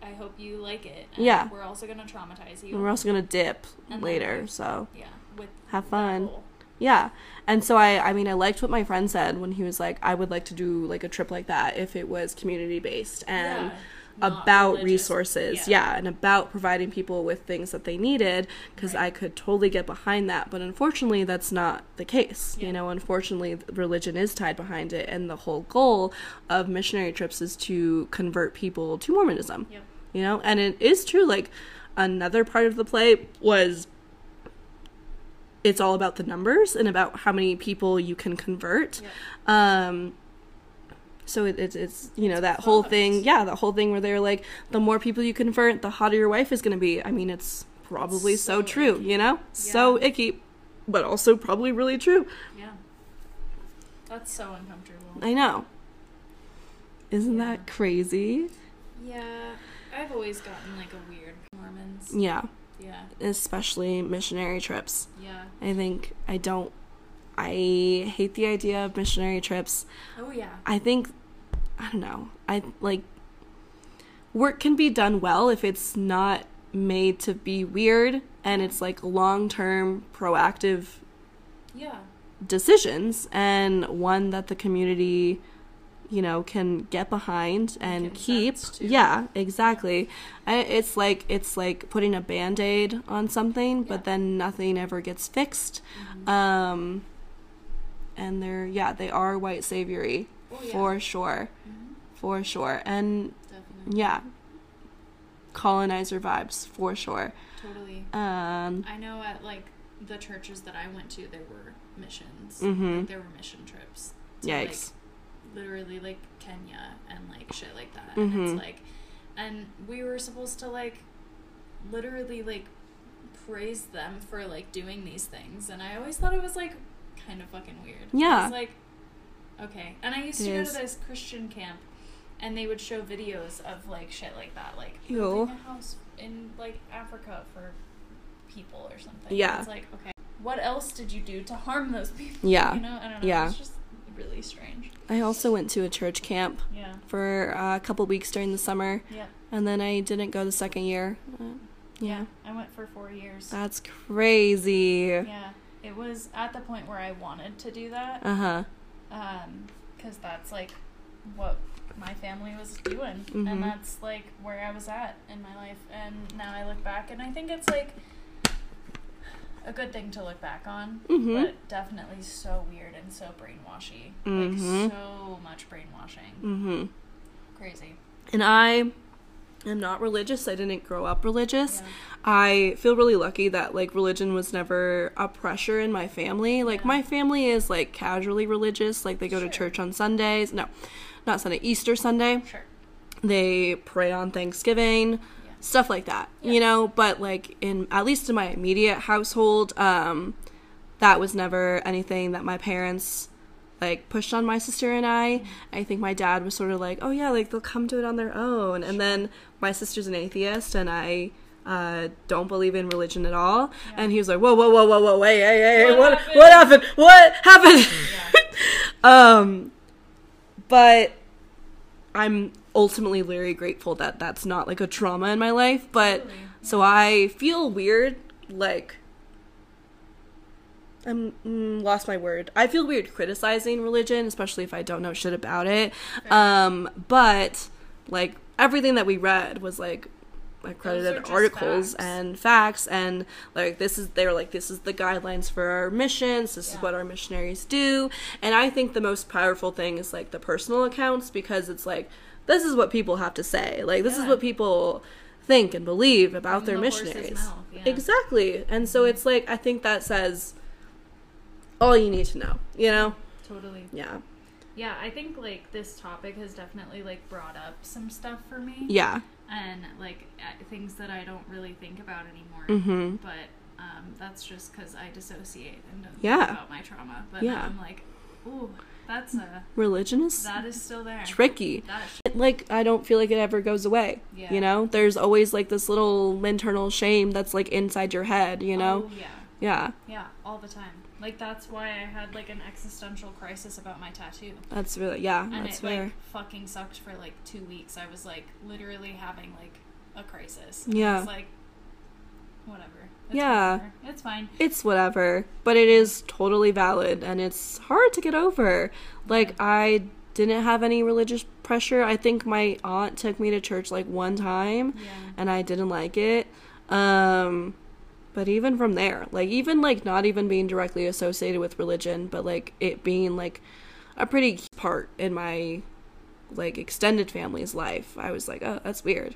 I hope you like it. And Yeah. We're also gonna traumatize you. And we're also gonna dip And later, so yeah. With have fun. Yeah. And so I I mean I liked what my friend said when he was like I would like to do like a trip like that if it was community based and Yeah. About religious. resources. Yeah. and about providing people with things that they needed cuz Right. I could totally get behind that, but unfortunately that's not the case. Yeah. You know, unfortunately religion is tied behind it and the whole goal of missionary trips is to convert people to Mormonism. You know, and it is true like another part of the play was it's all about the numbers and about how many people you can convert. Um, so it, it's it's you know that whole thing, yeah, that whole thing where they're like, the more people you convert, the hotter your wife is going to be. I mean, it's probably so, So true, icky. you know, so icky, but also probably really true. Yeah. That's so uncomfortable. I know. Isn't Yeah. that crazy? Yeah. I've always gotten like a weird Mormons. Yeah, Yeah. especially missionary trips. Yeah. I think I don't. I hate the idea of missionary trips. Oh yeah. I think I don't know. I like work can be done well if it's not made to be weird and it's like long-term proactive Yeah. decisions and one that the community you know can get behind and keep yeah exactly I, it's like it's like putting a band-aid on something but then nothing ever gets fixed Mhm. um and they're yeah they are white saviory Oh, yeah. for sure Mhm. for sure and Definitely. yeah colonizer vibes for sure Totally. um I know at like the churches that I went to, there were missions. Mhm. Like, there were mission trips. to, yikes Like, literally like Kenya and like shit like that. Mhm. And it's like, and we were supposed to like, literally like, praise them for like doing these things. And I always thought it was like kind of fucking weird. Yeah. was like, okay. And I used It to go is. to this Christian camp. And they would show videos of like shit like that, like Ew. a house in like Africa for people or something. Yeah. It's like, okay, what else did you do to harm those people? Yeah. You know, I don't know. Yeah. It's just really strange. i also went to a church camp Yeah. for uh, a couple weeks during the summer Yeah. and then i didn't go the second year uh, yeah I went for four years. that's crazy yeah. It was at the point where I wanted to do that. uh-huh Um, because that's like what my family was doing, Mhm. and that's like where I was at in my life. And now I look back, and I think it's like a good thing to look back on, Mhm. but definitely so weird and so brainwashy. Mhm. Like so much brainwashing. mm-hmm Crazy. and i am not religious i didn't grow up religious Yeah. I feel really lucky that like religion was never a pressure in my family. Like Yeah. my family is like casually religious, like they go Sure. to church on Sundays. No, not Sunday, Easter Sunday. Sure. They pray on Thanksgiving, Yeah. stuff like that. Yeah. You know, but like in at least in my immediate household, um that was never anything that my parents like pushed on my sister and I. I think my dad was sort of like, "Oh yeah, like they'll come to it on their own." And then my sister's an atheist and I uh, don't believe in religion at all. Yeah. And he was like, "Whoa, whoa, whoa, whoa, whoa, wait, hey, hey, hey, What what, happened?" what happened? What happened?" Yeah. <laughs> um, but I'm ultimately very grateful that that's not like a trauma in my life. But so I feel weird, like I'm mm, lost my word. I feel weird criticizing religion, especially if I don't know shit about it. Fair. Um, but like everything that we read was like accredited articles facts. and facts and like this is they were like this is the guidelines for our missions this is what our missionaries do and i think the most powerful thing is like the personal accounts because it's like this is what people have to say like this is what people think and believe about From their the missionaries mouth, yeah. exactly and so it's like i think that says all you need to know you know Totally. yeah Yeah, I think like this topic has definitely like brought up some stuff for me. yeah And like uh, things that I don't really think about anymore. mm-hmm But Um, that's just because I dissociate and don't Yeah. think about my trauma. But Yeah. I'm like, ooh, that's a Religion is that is still there. tricky. It, like I don't feel like it ever goes away. Yeah. You know, there's always like this little internal shame that's like inside your head. You know, Oh, yeah. yeah, Yeah, all the time. Like that's why I had like an existential crisis about my tattoo. that's really yeah, And that's it fair. like fucking sucked for like two weeks. I was like literally having like a crisis. Yeah. It's like whatever. It's Yeah. whatever. It's fine. it's whatever, but it is totally valid and it's hard to get over. Like I didn't have any religious pressure. I think my aunt took me to church like one time Yeah. and I didn't like it. Um but even from there, like even like not even being directly associated with religion, but like it being like a pretty part in my like extended family's life, I was like, "Oh, that's weird."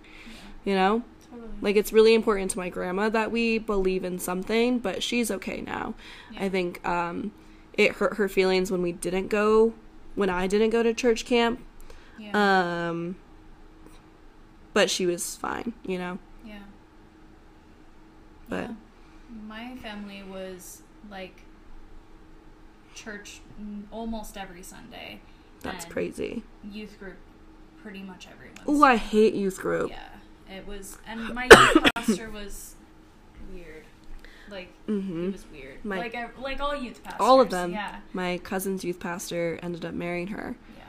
You know? Totally. Like it's really important to my grandma that we believe in something, but she's okay now. Yeah. I think um it hurt her feelings when we didn't go when I didn't go to church camp. yeah. Um but she was fine, you know. yeah. But Yeah. My family was like church almost every Sunday. that's crazy. Youth group pretty much every Wednesday. Oh, I hate youth group. Yeah, it was, and <coughs> my youth pastor was weird. Like Mhm. he was weird. My- like like all youth pastors. All of them. Yeah, My cousin's youth pastor ended up marrying her. yeah.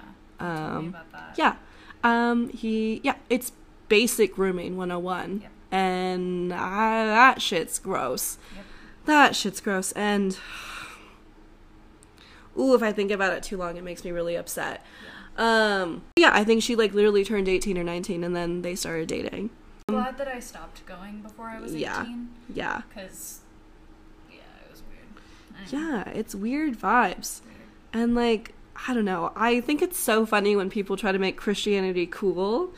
Um about that. yeah. Um he yeah, it's basic grooming 101. Yep. And I, that shit's gross. Yep. That shit's gross and Ooh, if I think about it too long, it makes me really upset. Um, yeah, I think she like literally turned 18 or 19 and then they started dating. I'm glad that I stopped going before I was Um, Yeah. eighteen. Yeah. Because yeah, it was weird. Don't know. Yeah, it's weird vibes. Weird. And like, I don't know. I think it's so funny when people try to make Christianity cool.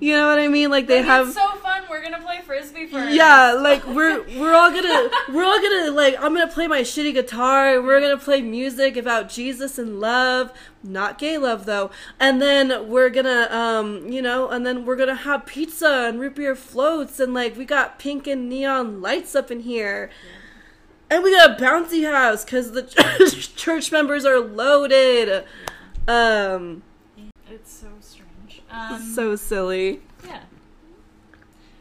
You know what I mean? Like they Like, have it's so fun. We're gonna play frisbee first. Yeah, like we're <laughs> we're all gonna we're all gonna like I'm gonna play my shitty guitar and we're gonna play music about Jesus and love, not gay love though. And then we're gonna um you know, and then we're gonna have pizza and root beer floats and like we got pink and neon lights up in here. And we got a bouncy house cuz the <laughs> church members are loaded. Um It's so. Um, so silly. Yeah.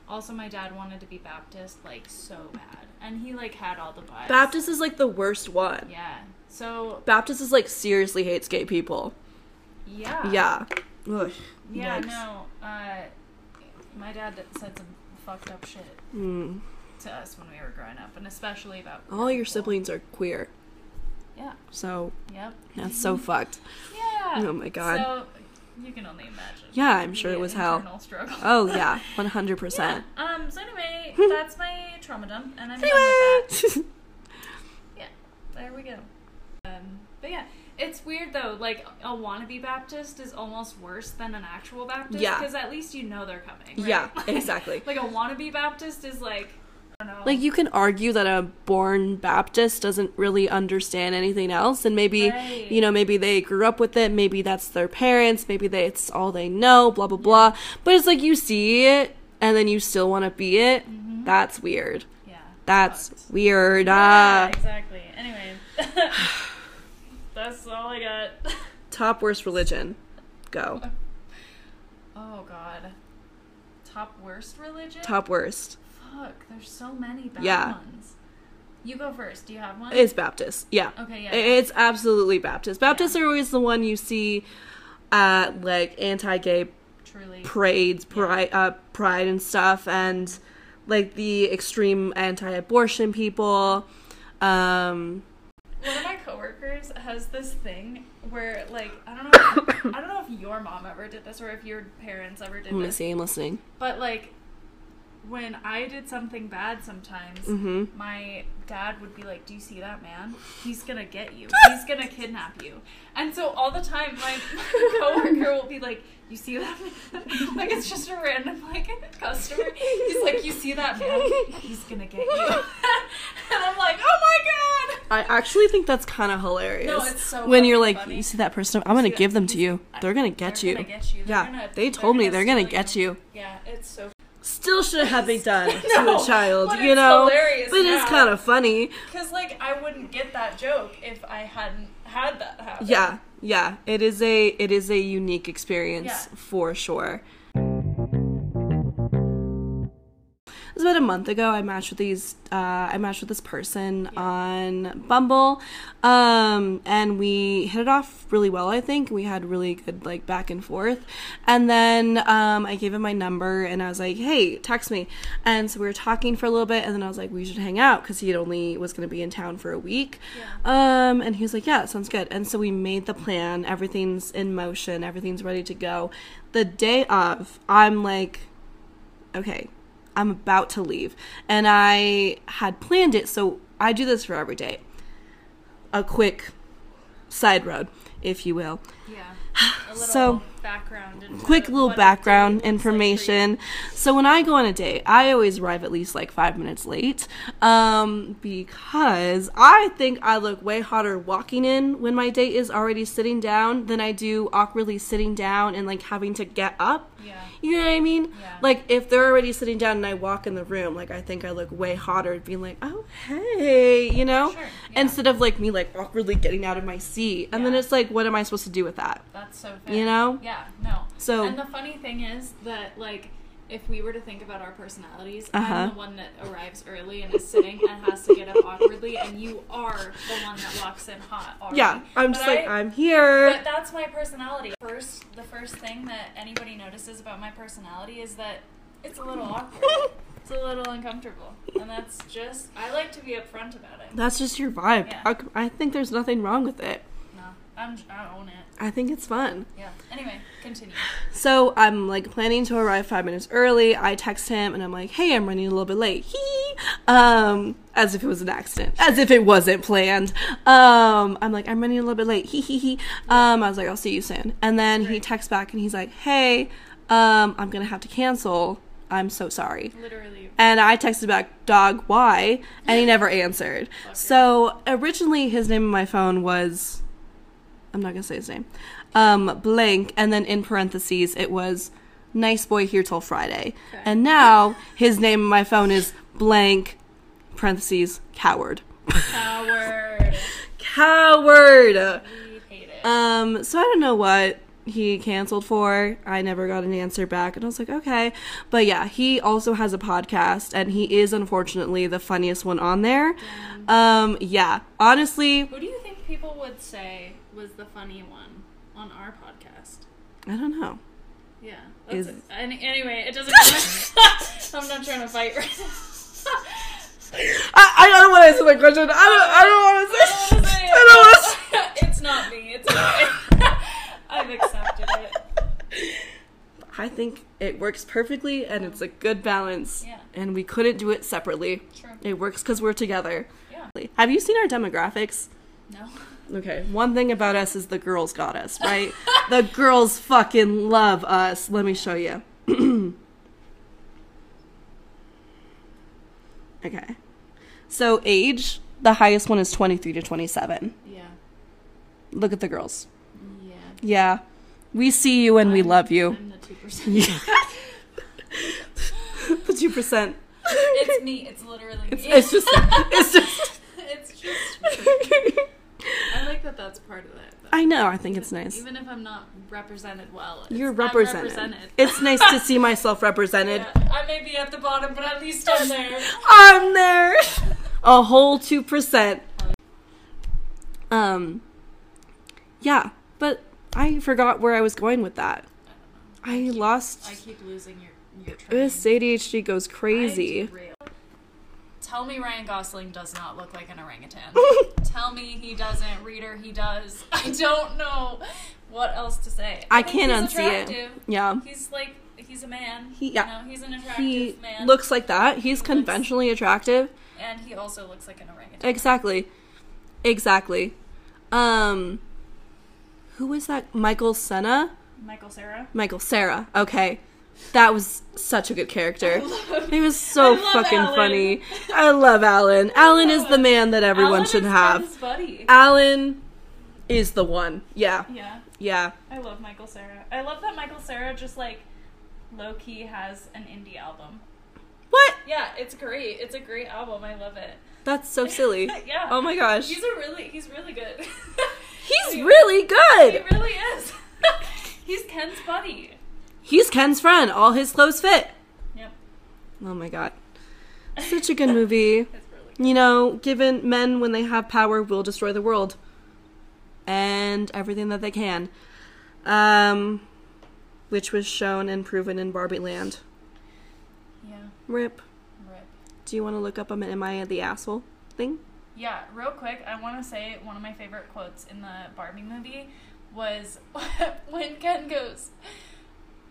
Also, my dad wanted to be Baptist like so bad, and he like had all the vibes. Baptist is like the worst one. Yeah. So Baptist is like seriously hates gay people. yeah. Yeah. Ugh. Yeah. Yikes. No. Uh, my dad said some fucked up shit Mm. to us when we were growing up, and especially about All your people. siblings are queer, Yeah. so Yep. that's so fucked. Yeah. Oh my God. So you can only imagine. Yeah, I'm sure it was hell. Struggle. <laughs> Oh yeah, one hundred Yeah. percent. Um. So anyway, <laughs> that's my trauma dump, and I'm done with that. Anyway, <laughs> Yeah, there we go. Um, but yeah, it's weird though. Like a wannabe Baptist is almost worse than an actual Baptist. Yeah. because at least you know they're coming. right? Yeah, exactly. like a wannabe Baptist is like, I don't know. Like you can argue that a born Baptist doesn't really understand anything else, and maybe Right. you know maybe they grew up with it, maybe that's their parents, maybe they, it's all they know, blah blah blah. But it's like you see it, and then you still want to be it. That's weird. yeah, That's weird. Yeah, Ah. exactly. Anyway, <laughs> that's all I got. <laughs> Top worst religion. Go. Oh God, top worst religion. Top worst. Fuck, there's so many bad Yeah. ones. You go first. Do you have one? It's Baptist. Yeah. okay. Yeah. It's absolutely Baptist. Baptists are always the one you see at like anti-gay truly. parades, pride, uh, pride and stuff, and like the extreme anti-abortion people. Um, One of my coworkers has this thing where, like, I don't know, if, <coughs> I don't know if your mom ever did this or if your parents ever did I'm this, Missy, I'm listening. but like, when I did something bad, sometimes hmm my dad would be like, "Do you see that man? He's gonna get you. <laughs> He's gonna kidnap you." And so all the time, my, <laughs> coworker will be like, "You see that man? <laughs> like it's just a random like customer. He's like, "You see that man? He's gonna get you." and I'm like, "Oh my god!" I actually think that's kind of hilarious. No, it's so when you're like, funny. you see that person? I'm gonna give them to you. They're gonna get They're you. Gonna get you. They're Yeah, gonna- they told me they're gonna get you. Yeah, it's so. Still shouldn't have been done to a <laughs> child, you know. hilarious but it's kind of funny. Because, like, I wouldn't get that joke if I hadn't had that happen. Yeah, yeah. It is a it is a unique experience Yeah. for sure. Was about a month ago. I matched with these. Uh, I matched with this person on Bumble, um, and we hit it off really well. I think we had really good like back and forth, and then um, I gave him my number and I was like, "Hey, text me." And so we were talking for a little bit, and then I was like, "We should hang out" because he had only was going to be in town for a week. Um, and he was like, "Yeah, sounds good." And so we made the plan. Everything's in motion. Everything's ready to go. The day of, I'm like, okay, I'm about to leave. And I had planned it, so I do this for every day. A quick side road, if you will. Yeah. A <sighs> So- background. Quick little background looks like information. So when I go on a date, I always arrive at least like five minutes late, um, because I think I look way hotter walking in when my date is already sitting down than I do awkwardly sitting down and like having to get up. Yeah. You know what I mean? Yeah. Like if they're already sitting down and I walk in the room, like I think I look way hotter being like, "Oh, hey," you know? Sure, yeah. Instead of like me like awkwardly getting out of my seat. And then it's like what am I supposed to do with that? That's so fair. You know? Yeah, no. So- And the funny thing is that like if we were to think about our personalities, Uh-huh. I'm the one that arrives early and is sitting and has to get up awkwardly, and you are the one that walks in hot. Already. Yeah, I'm just But like I- I'm here. But that's my personality. First, the first thing that anybody notices about my personality is that it's a little awkward. <laughs> It's a little uncomfortable, and that's just I like to be upfront about it. That's just your vibe. Yeah. C- I think there's nothing wrong with it. I'm I own it. I think it's fun. Yeah. Anyway, continue. So I'm like planning to arrive five minutes early. I text him and I'm like, "Hey, I'm running a little bit late." Hee. Um, as if it was an accident, as if it wasn't planned. Um, I'm like, "I'm running a little bit late." Hee hee hee. Um, I was like, "I'll see you soon." And then he texts back and he's like, "Hey, um, I'm gonna have to cancel. I'm so sorry." Literally. And I texted back, dog, why? And he never answered. <laughs> Fuck So originally his name on my phone was, I'm not going to say his name, um, blank. And then in parentheses, it was nice boy here till Friday. Okay. And now his name on my phone is blank, parentheses, coward. Coward. <laughs> Coward! we hate it. Um, so I don't know what he canceled for. I never got an answer back, and I was like, okay. But yeah, he also has a podcast, and he is unfortunately the funniest one on there. Um, yeah, honestly, Who do you think people would say was the funny one on our podcast? I don't know. Yeah. Is- it. Any, anyway, it doesn't matter. <laughs> <laughs> I'm not trying to fight right now. I, I don't want to answer my question. I don't. I don't want to I say. don't wanna say it. I don't want to say. It's not me. It's okay. <laughs> I've accepted it. I think it works perfectly, and it's a good balance. Yeah. And we couldn't do it separately. True. It works because we're together. Yeah. Have you seen our demographics? No. Okay, one thing about us is the girls got us, right? <laughs> the girls fucking love us. Let me show you. <clears throat> okay. So, age, the highest one is 23 to 27. Yeah. Look at the girls. Yeah. Yeah. We see you and we I'm- love you. I'm the two percent. <laughs> <laughs> the 2%. It's me. It's literally me. It's, it's just, it's just. it's just. I like that. That's part of it. though. I know, I think it's nice. Even if I'm not represented well, it's, You're represented. represented. It's nice to see <laughs> myself represented. Yeah, I may be at the bottom, but at least I'm there. I'm there. A whole 2%. Um, yeah, but I forgot where I was going with that. I lost. I keep losing your your train. This ADHD goes crazy. I. Tell me Ryan Gosling does not look like an orangutan. <laughs> Tell me he doesn't. Reader, he does. <laughs> I don't know what else to say. I think can't unsee it. Yeah. He's like he's a man. He- yeah. You know, he's an attractive He man. looks like that. He's conventionally attractive. and he also looks like an orangutan. Exactly. Exactly. Um, who was that? Michael Senna? Michael Cera. Michael Cera. Okay. That was such a good character. love- He was so fucking Alan. funny. I love Alan. Alan is the man that everyone Alan should have. Buddy. Alan is the one. Yeah. yeah. Yeah. I love Michael Cera. I love that Michael Cera just like low key has an indie album. What? Yeah, it's great. It's a great album. I love it. That's so <laughs> silly. yeah. Oh my gosh. He's a really he's really good. <laughs> He's he- really good. He really is. <laughs> he's Ken's buddy. He's Ken's friend. All his clothes fit. Yep. Oh my god. Such a good movie. <laughs> Really good. You know, given men when they have power will destroy the world and everything that they can. Um which was shown and proven in Barbie Land. Yeah. Rip. Rip. Do you want to look up um, am I the asshole thing? Yeah, real quick, I want to say one of my favorite quotes in the Barbie movie was <laughs> when Ken goes,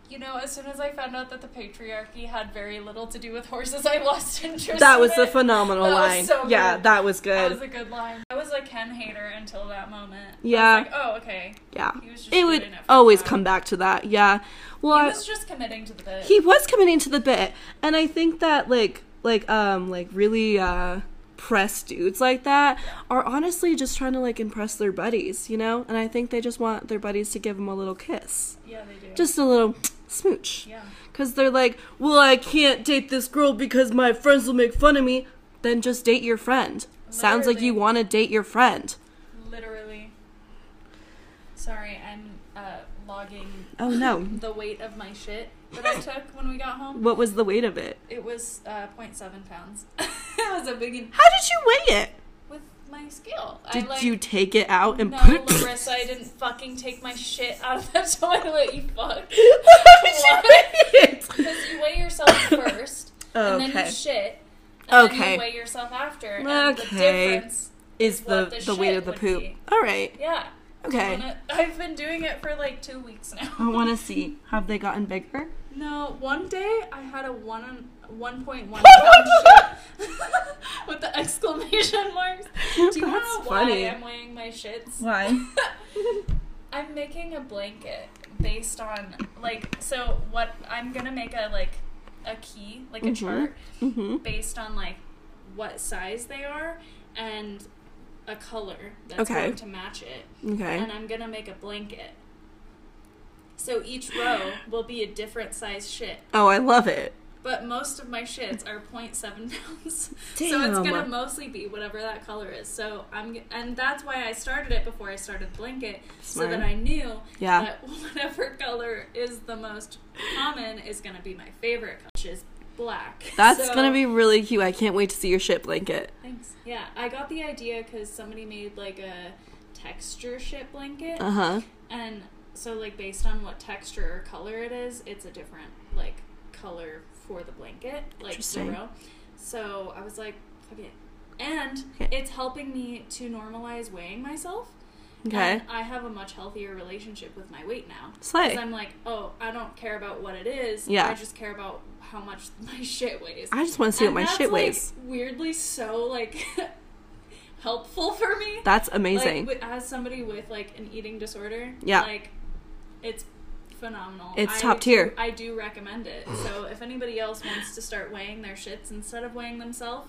You know, as soon as I found out that the patriarchy had very little to do with horses, I lost <laughs> interest. That in was a it." phenomenal That was line. so yeah, good. that was good. That was a good line. I was a Ken hater until that moment. Yeah. like, oh, okay. yeah. He was just It would it always come back to that. Yeah. Well, He was just committing to the bit. he was committing to the bit and i think that like like um like really uh press dudes like that are honestly just trying to like impress their buddies you know and i think they just want their buddies to give them a little kiss yeah, they do. just a little smooch. Yeah. because they're like well i can't date this girl because my friends will make fun of me. Then just date your friend. Sounds like you want to date your friend. Literally. Sorry, I'm uh, logging oh no. <laughs> the weight of my shit that I took when we got home. what was the weight of it? It was uh, 0.7 pounds. <laughs> it was a big how did you weigh it my scale. did I, like, you take it out and no, put it Larissa, I didn't fucking take my shit out of the <laughs> toilet, you fuck. How did you weigh? Because you weigh yourself <coughs> first, and then you shit, and Okay. then you weigh yourself after. And the difference Is the the, the weight of the poop? be. All right. Yeah. Okay. Wanna- I've been doing it for like two weeks now. I want to <laughs> see. Have they gotten bigger? No, one day I had a one one point one pound shit <laughs> with the exclamation <laughs> marks. Do you That's know funny. why I'm weighing my shits? Why? <laughs> I'm making a blanket based on like so what I'm gonna make a like a key like a Mhm. chart mm-hmm. based on like what size they are and a color that's Okay. going to match it. Okay. and I'm gonna make a blanket. So each row will be a different size shit, Oh, I love it. But most of my shits are 0.7 <laughs> pounds. So it's gonna mostly be whatever that color is. So I'm, and that's why I started it before I started blanket, so that I knew Yeah. that <laughs> whatever color is the most common is gonna be my favorite color, which is black. That's So- gonna be really cute. I can't wait to see your shit blanket. Thanks. Yeah, I got the idea because somebody made like a texture shit blanket. Uh huh. And so, like, based on what texture or color it is, it's a different, like, color for the blanket, like Interesting. So I was like, fuck it. And Okay. it's helping me to normalize weighing myself. Okay. And I have a much healthier relationship with my weight now. Slay. Because I'm like, oh, I don't care about what it is. Yeah. I just care about how much <laughs> my shit weighs. I just want to see And what my shit like, weighs. weirdly so, like, <laughs> helpful for me. That's amazing. Like, as somebody with like an eating disorder, Yeah. like it's phenomenal. It's I top do- tier. I do recommend it. So if anybody else wants to start weighing their shits instead of weighing themselves,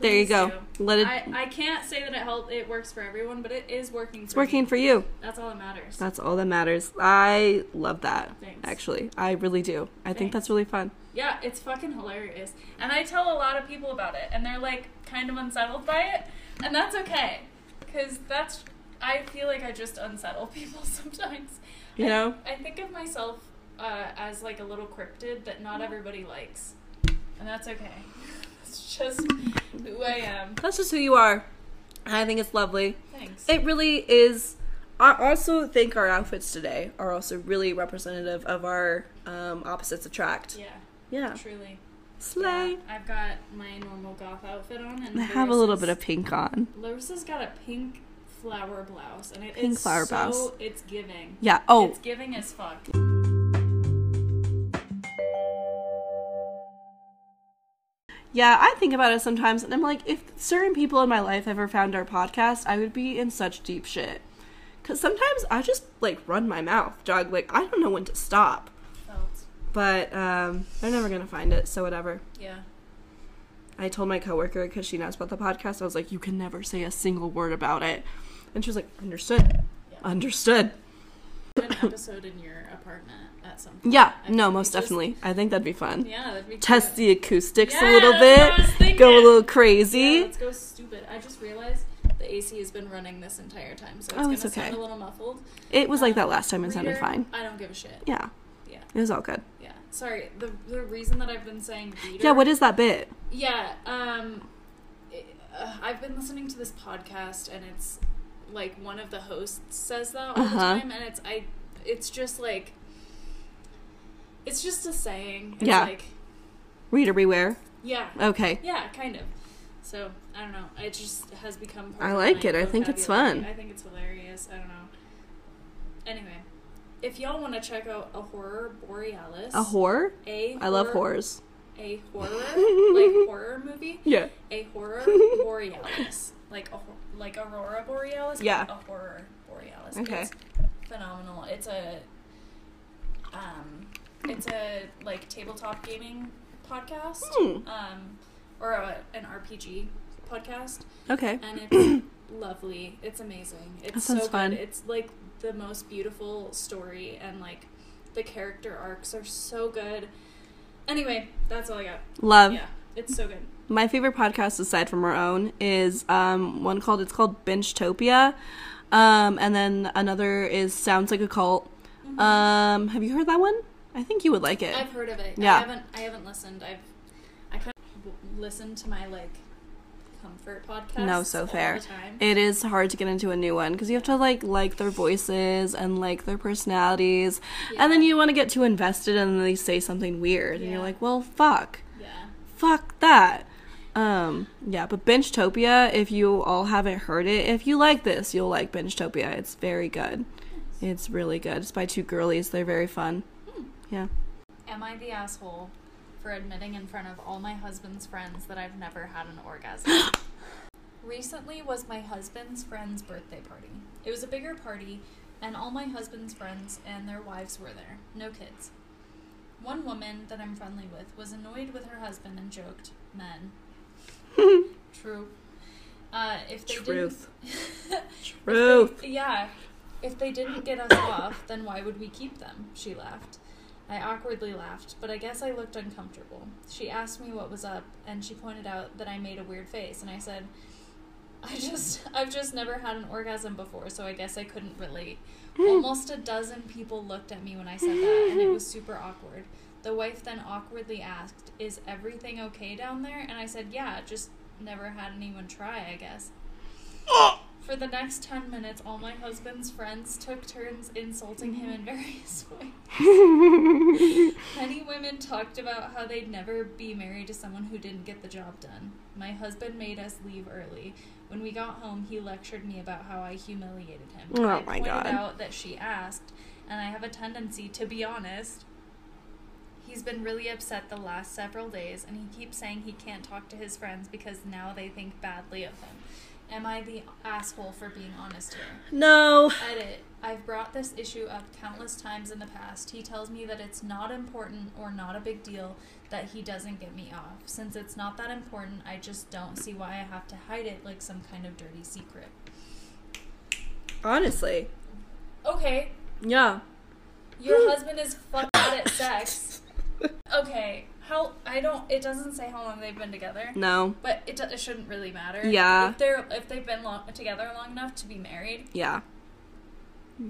there you go. do. Let it. I, I can't say that it helped. it works for everyone, but it is working. it's for working Me. for you. That's all that matters. That's all that matters. I love that. Thanks. Actually, I really do. I think that's really fun. Yeah, it's fucking hilarious. And I tell a lot of people about it, and they're like kind of unsettled by it, and that's okay, because that's I feel like I just unsettle <laughs> people sometimes. You I- know? I think of myself uh, as like a little cryptid that not everybody likes, and that's okay. <laughs> It's just who I am. That's just who you are. I think it's lovely. Thanks. It really is. I also think our outfits today are also really representative of our um, opposites attract. yeah, Yeah. truly. Slay. Yeah, I've got my normal goth outfit on, and I have a little bit of pink on. Larissa's got a pink flower blouse, and it is Pink flower so, blouse. It's giving. Yeah. Oh, It's giving as fuck. yeah. I think about it sometimes, and I'm like, if certain people in my life ever found our podcast, I would be in such deep shit. Because sometimes I just like run my mouth, dog. Like I don't know when to stop. Felt. But um, they're never gonna find it, so whatever. Yeah. I told my coworker because she knows about the podcast. I was like, "You can never say a single word about it," and she was like, "Understood, Yeah. understood." an episode in your apartment at some point. Yeah, I no, most just- definitely. I think that'd be fun. Yeah, that'd be Test cute. the acoustics Yeah, a little that's what I was bit. Go a little Yeah, crazy. let's go stupid. I just realized the AC has been running this entire time, so it's Oh, gonna it's sound a little muffled. It was like Um, that last time. It sounded fine. I don't give a shit. Yeah, Yeah, it was all good. yeah. Sorry. The the reason that I've been saying reader. Yeah, what is that bit? Yeah, um, it- uh, I've been listening to this podcast, and it's like one of the hosts says that all the Uh-huh. time, and it's I, it's just like, it's just a saying. It's Yeah. Like, Reader beware. yeah. Okay. Yeah, kind of. So I don't know. It just has become. Part I like it. I think it's fun. I think it's hilarious. I don't know. Anyway, if y'all want to check out a horror borealis, A horror? a I love horrors. A horror <laughs> like horror movie. Yeah. A horror <laughs> borealis, like a hor- like aurora borealis. Yeah. A horror borealis. Okay. It's phenomenal. It's a um, it's a like tabletop gaming podcast. Hmm. Um, or a, an RPG podcast, Okay. and it's <clears throat> lovely. It's amazing. It's That sounds so fun. good. It's like the most beautiful story, and like the character arcs are so good. Anyway, that's all I got. Love. Yeah, it's so good. My favorite podcast aside from our own is um, one called it's called Bingetopia. Um, and then another is Sounds Like a Cult. Um, have you heard that one? I think you would like it. I've heard of it. Yeah. I haven't. I haven't listened. I've. I w- listen to my like comfort podcast. No, so fair. It is hard to get into a new one because you have to like like their voices and like their personalities, and then you want to get too invested and then they say something weird, and you're like, well, fuck, Yeah. fuck that. Um, yeah, but Bingetopia, if you all haven't heard it, if you like this, you'll like Bingetopia. It's very good. It's really good. It's by two girlies. They're very fun. Yeah. Am I the asshole for admitting in front of all my husband's friends that I've never had an orgasm? <gasps> Recently was my husband's friend's birthday party. It was a bigger party, and all my husband's friends and their wives were there. No kids. One woman that I'm friendly with was annoyed with her husband and joked, "Men." <laughs> True. Uh, if they Truth. <laughs> didn't, Truth. yeah. If they didn't get us off, then why would we keep them? She laughed. I awkwardly laughed, but I guess I looked uncomfortable. She asked me what was up, and she pointed out that I made a weird face, and I said, I just, I've just never had an orgasm before, so I guess I couldn't relate. <laughs> Almost a dozen people looked at me when I said that, and it was super awkward. The wife then awkwardly asked, Is everything okay down there? And I said, Yeah, just never had anyone try, I guess. <gasps> For the next 10 minutes, all my husband's friends took turns insulting him in various <laughs> ways. <laughs> Many women talked about how they'd never be married to someone who didn't get the job done. My husband made us leave early. When we got home, he lectured me about how I humiliated him. Oh I my pointed God. out that she asked, and I have a tendency to be honest. He's been really upset the last several days, and he keeps saying he can't talk to his friends because now they think badly of him. Am I the asshole for being honest here? No. Edit. I've brought this issue up countless times in the past. He tells me that it's not important or not a big deal that he doesn't get me off. Since it's not that important, I just don't see why I have to hide it like some kind of dirty secret. Honestly. Okay, Yeah. your husband is fuck bad at sex. <laughs> Okay, how I don't. It doesn't say how long they've been together, No. but it, do- it shouldn't really matter. Yeah. If they're if they've been long, together long enough to be married, Yeah.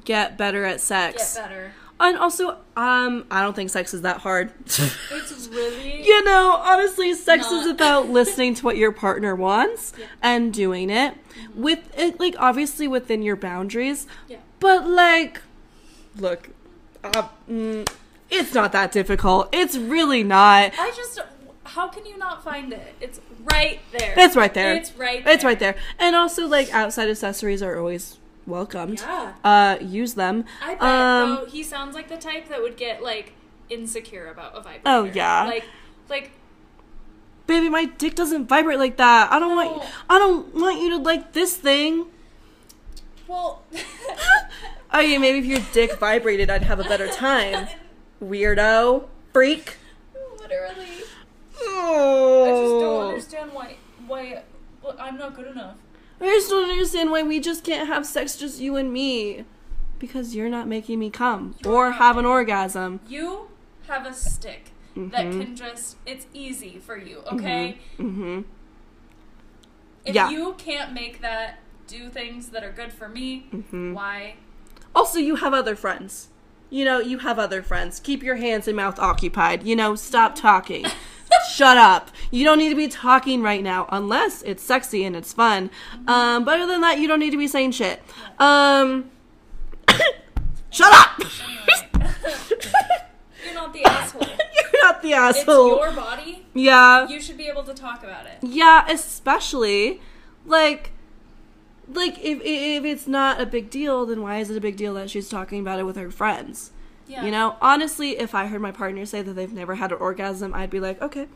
Get better at get sex. better. And also, um, I don't think sex is that hard. <laughs> It's really you know, honestly, sex is about <laughs> listening to what your partner wants Yeah. and doing it with it, like obviously within your boundaries. Yeah. But like, look, uh, mm, it's not that difficult. It's really not. I just how can you not find it? It's right there. It's right there. It's right there. It's right there. And also, like, outside accessories are always welcomed. Yeah. Uh, use them. I bet Um, though he sounds like the type that would get like insecure about a vibrator. Oh, yeah. Like like Baby, my dick doesn't vibrate like that. I don't No. want. I don't want you to like this thing. well <laughs> Oh yeah, maybe if your dick vibrated, I'd have a better <laughs> time. Weirdo, freak. literally Oh. I just don't understand why why well, I'm not good enough. I just don't understand why we just can't have sex, just you and me. Because you're not making me come or have an orgasm. You have a stick that can just, it's easy for you, okay? Mm-hmm. If Yeah. you can't make that do things that are good for me, Mm-hmm. why? Also, you have other friends. You know, you have other friends. Keep your hands and mouth occupied. You know, stop talking. <laughs> Shut up. You don't need to be talking right now unless it's sexy and it's fun. Um, but other than that, you don't need to be saying shit. Um, <coughs> shut up. <laughs> You're not the asshole. <laughs> You're not the asshole. It's your body. yeah. You should be able to talk about it. Yeah, especially like like if if it's not a big deal, then why is it a big deal that she's talking about it with her friends? Yeah. You know, honestly, if I heard my partner say that they've never had an orgasm, I'd be like, okay,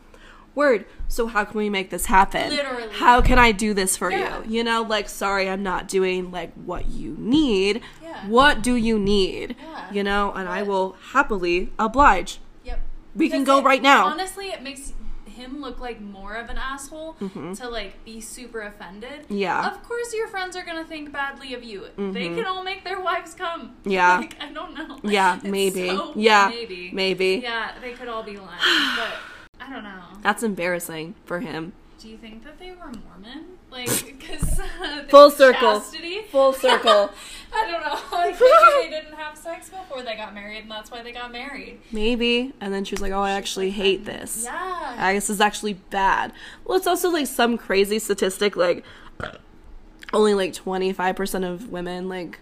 word. So how can we make this happen? Literally. How can I do this for Yeah. you? You know, like, sorry, I'm not doing like what you need. Yeah. What do you need? Yeah. You know, and I will happily oblige. Yep. We can go it- right now. Honestly, it makes him look like more of an asshole to like be super offended. Mm-hmm. Yeah. Of course, your friends are gonna think badly of you. They Mhm. can all make their wives come. Yeah. <laughs> Like, I don't know. <laughs> Yeah, It's maybe. so- yeah, Maybe. maybe. Yeah, they could all be lying, <sighs> but I don't know. That's embarrassing for him. Do you think that they were Mormon? Like, because uh, <laughs> Full circle. chastity? Full circle. <laughs> I don't know. Like, maybe they didn't have sex before they got married, and that's why they got married. Maybe. And then she was like, oh, I actually hate this. Yeah. I guess is actually bad. Well, it's also like some crazy statistic like only like 25% of women like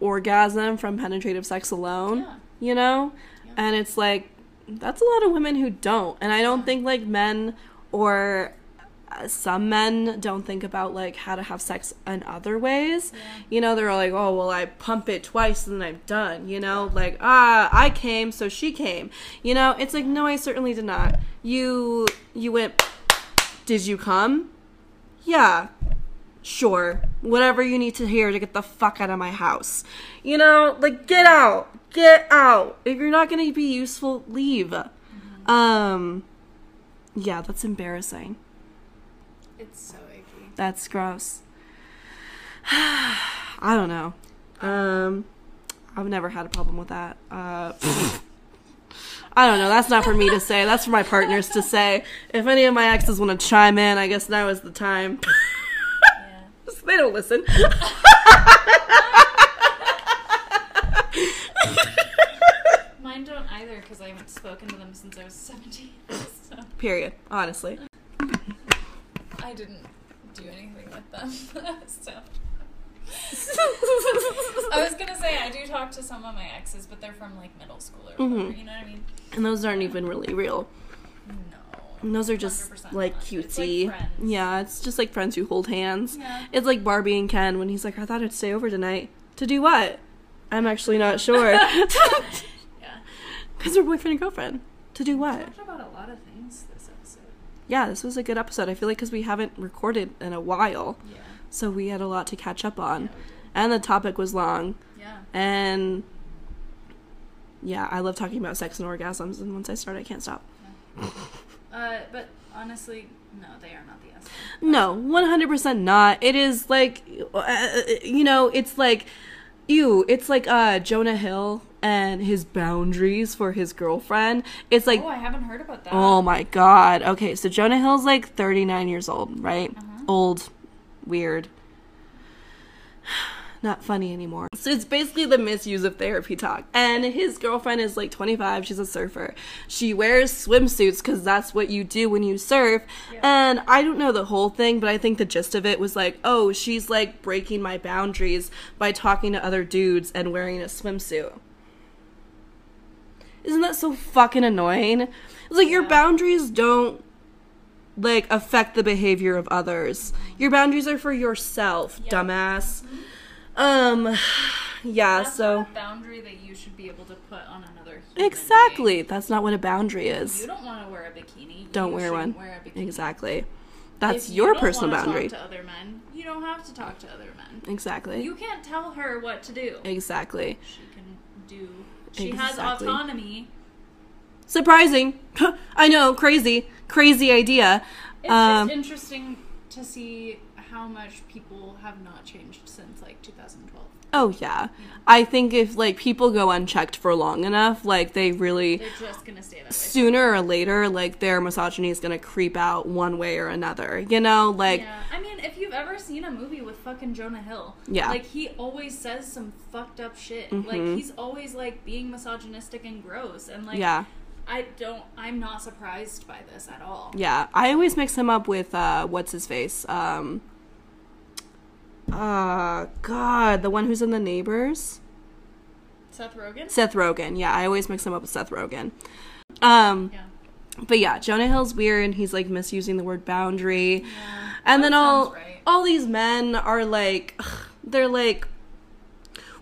orgasm from penetrative sex alone, Yeah. you know? Yeah. And it's like that's a lot of women who don't. And I don't think like men or some men don't think about like how to have sex in other ways. Yeah. You know, they're like, "Oh, well, I pump it twice and then I'm done." You know, like, "Ah, I came, so she came." You know, it's like, "No, I certainly did not." You you went Did you come? Yeah. Sure. Whatever you need to hear to get the fuck out of my house. You know, like get out. Get out. If you're not going to be useful, leave. Um yeah, that's embarrassing. It's so icky. That's gross. <sighs> I don't know. Um, I've never had a problem with that. Uh, <laughs> I don't know. That's not for me to say. That's for my partners to say. If any of my exes want to chime in, I guess now is the time. <laughs> Yeah. they don't listen. <laughs> Mine don't either because I haven't spoken to them since I was 17. So Period. Honestly. I didn't do anything with them. <laughs> so I was gonna say I do talk to some of my exes, but they're from like middle school or whatever. Mhm. You know what I mean? And those aren't even really real. No. And those are just like not. It's cutesy. like friends. yeah, it's just like friends who hold hands. Yeah. It's like Barbie and Ken when he's like, I thought I'd stay over tonight. To do what? I'm actually not sure. <laughs> <laughs> Yeah. Because we're boyfriend and girlfriend. To do what? talked about a lot of things this episode. Yeah, this was a good episode. I feel like because we haven't recorded in a while. Yeah. So we had a lot to catch up on. did. And the topic was long. Yeah. And yeah, I love talking about sex and orgasms. And once I start, I can't stop. <laughs> Uh, but honestly, no, they are not the S. No, 100% not. It is like, uh, you know, it's like, ew, it's like uh, Jonah Hill and his boundaries for his girlfriend. It's like, oh, I haven't heard about that. oh my god. Okay, so Jonah Hill's like 39 years old, right? Uh-huh. Old, weird. Not funny anymore. So it's basically the misuse of therapy talk. And his girlfriend is like 25. She's a surfer. She wears swimsuits because that's what you do when you surf. Yeah. And I don't know the whole thing, but I think the gist of it was like, oh, she's like breaking my boundaries by talking to other dudes and wearing a swimsuit. Isn't that so fucking annoying? It's like your boundaries don't like affect the behavior of others. Your boundaries are for yourself, Yeah. dumbass. Mm-hmm. Um yeah, That's so not a boundary that you should be able to put on another human exactly. being. That's not what a boundary is. You is. don't want to wear a bikini. Don't you wear one. Wear a bikini. Exactly. That's If you your don't personal wanna boundary. Talk to other men. You don't have to talk to other men. Exactly. You can't tell her what to do. exactly. She can do. She has Exactly. autonomy. Surprising. <laughs> I know, crazy. Crazy idea. It's Um, just interesting to see how much people have not changed since 2012. Oh yeah. I think if like people go unchecked for long enough, like they really They're just gonna stay that way. sooner or later like their misogyny is to creep out one way or another. You know, like yeah, I mean, if you've ever seen a movie with fucking Jonah Hill, Yeah. like he always says some fucked up shit. Mhm. Like he's always like being misogynistic and gross, and like yeah. I don't, I'm not surprised by this at all. Yeah, I always mix him up with uh what's his face? Um uh god, the one who's in the neighbors? Seth Rogen. Seth Rogen. Yeah, I always mix him up with Seth Rogen. Um Yeah. but yeah, Jonah Hill's weird and he's like misusing the word boundary. Yeah. And then all sounds all these men are like ugh, they're like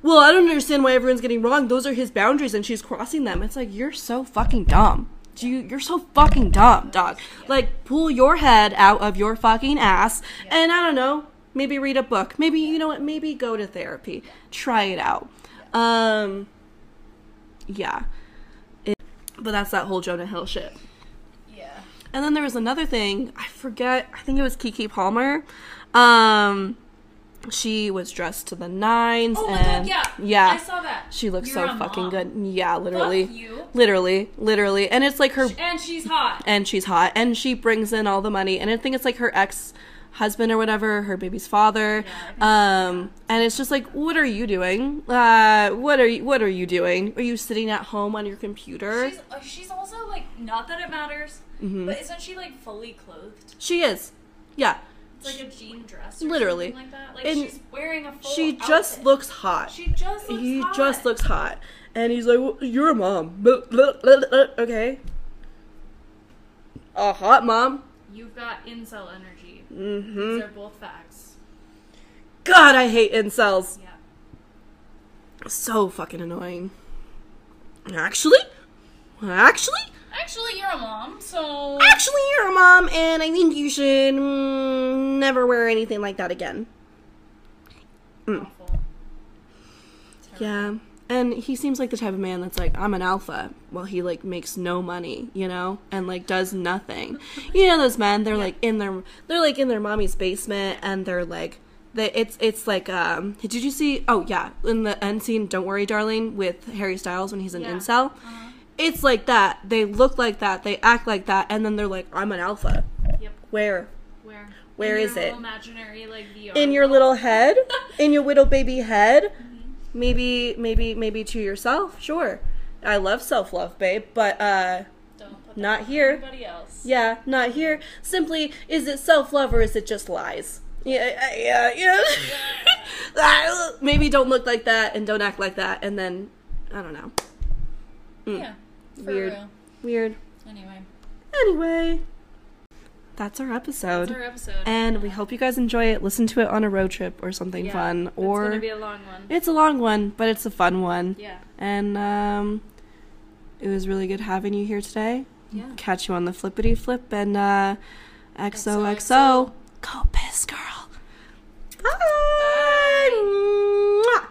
well, I don't understand why everyone's getting wrong. Those are his boundaries and she's crossing them. It's like you're so fucking dumb. Do you you're so fucking dumb, dog. Like pull your head out of your fucking ass and I don't know, maybe read a book. Maybe you know what, maybe go to therapy. Try it out. Um yeah. It- but that's that whole Jonah Hill shit. Yeah. And then there was another thing, I forget, I think it was Keke Palmer. Um she was dressed to the nines Oh and god, yeah. yeah. I saw that. she looks You're so fucking mom. good. Yeah, literally. Literally, literally. And it's like her And she's hot. and she's hot and she brings in all the money and I think it's like her ex husband or whatever, her baby's father. Yeah, um and it's just like what are you doing? Uh what are you what are you doing? Are you sitting at home on your computer? She's, uh, she's also like, not that it matters, Mhm. but isn't she like fully clothed? she is. Yeah. It's like a jean dress, Literally. like that. Like And she's wearing a full. She just outfit. looks hot. She just looks. he hot. just looks hot. And he's like, well, "You're a mom." Okay. A hot mom. You've got incel energy. Mhm. These are both facts. God, I hate incels. Yeah. So fucking annoying. Actually, actually, Actually, you're a mom, so. actually, you're a mom, and I think you should mm, never wear anything like that again. Mm. Awful. Terrible. Yeah. And he seems like the type of man that's like, I'm an alpha. Well, he like makes no money, you know, and like does nothing. You know those men? They're like in their they're like in their mommy's basement, and they're like, they it's it's like um. Did you see? Oh yeah, in the end scene, "Don't Worry, Darling" with Harry Styles when he's an Yeah. incel. Uh-huh. It's like that. They look like that. They act like that, and then they're like, I'm an alpha. Yep. Where? Where? Where in is your it? Imaginary like VR. In your little head? <laughs> in your little baby head? Mm-hmm. Maybe maybe maybe to yourself sure i love self-love babe but uh Don't put that not here. Else? yeah not here simply is it self-love or is it just lies yeah <laughs> yeah yeah Ah, maybe don't look like that and don't act like that and then i don't know Mm. Yeah. Weird. real. weird Anyway, anyway that's our episode. That's our episode. And we hope you guys enjoy it. Listen to it on a road trip or something yeah, fun. Or it's gonna be a long one. It's a long one, but it's a fun one. Yeah. And um, it was really good having you here today. Yeah. Catch you on the flippity flip and uh, XOXO. XOXO. Go piss, girl. Bye. Bye.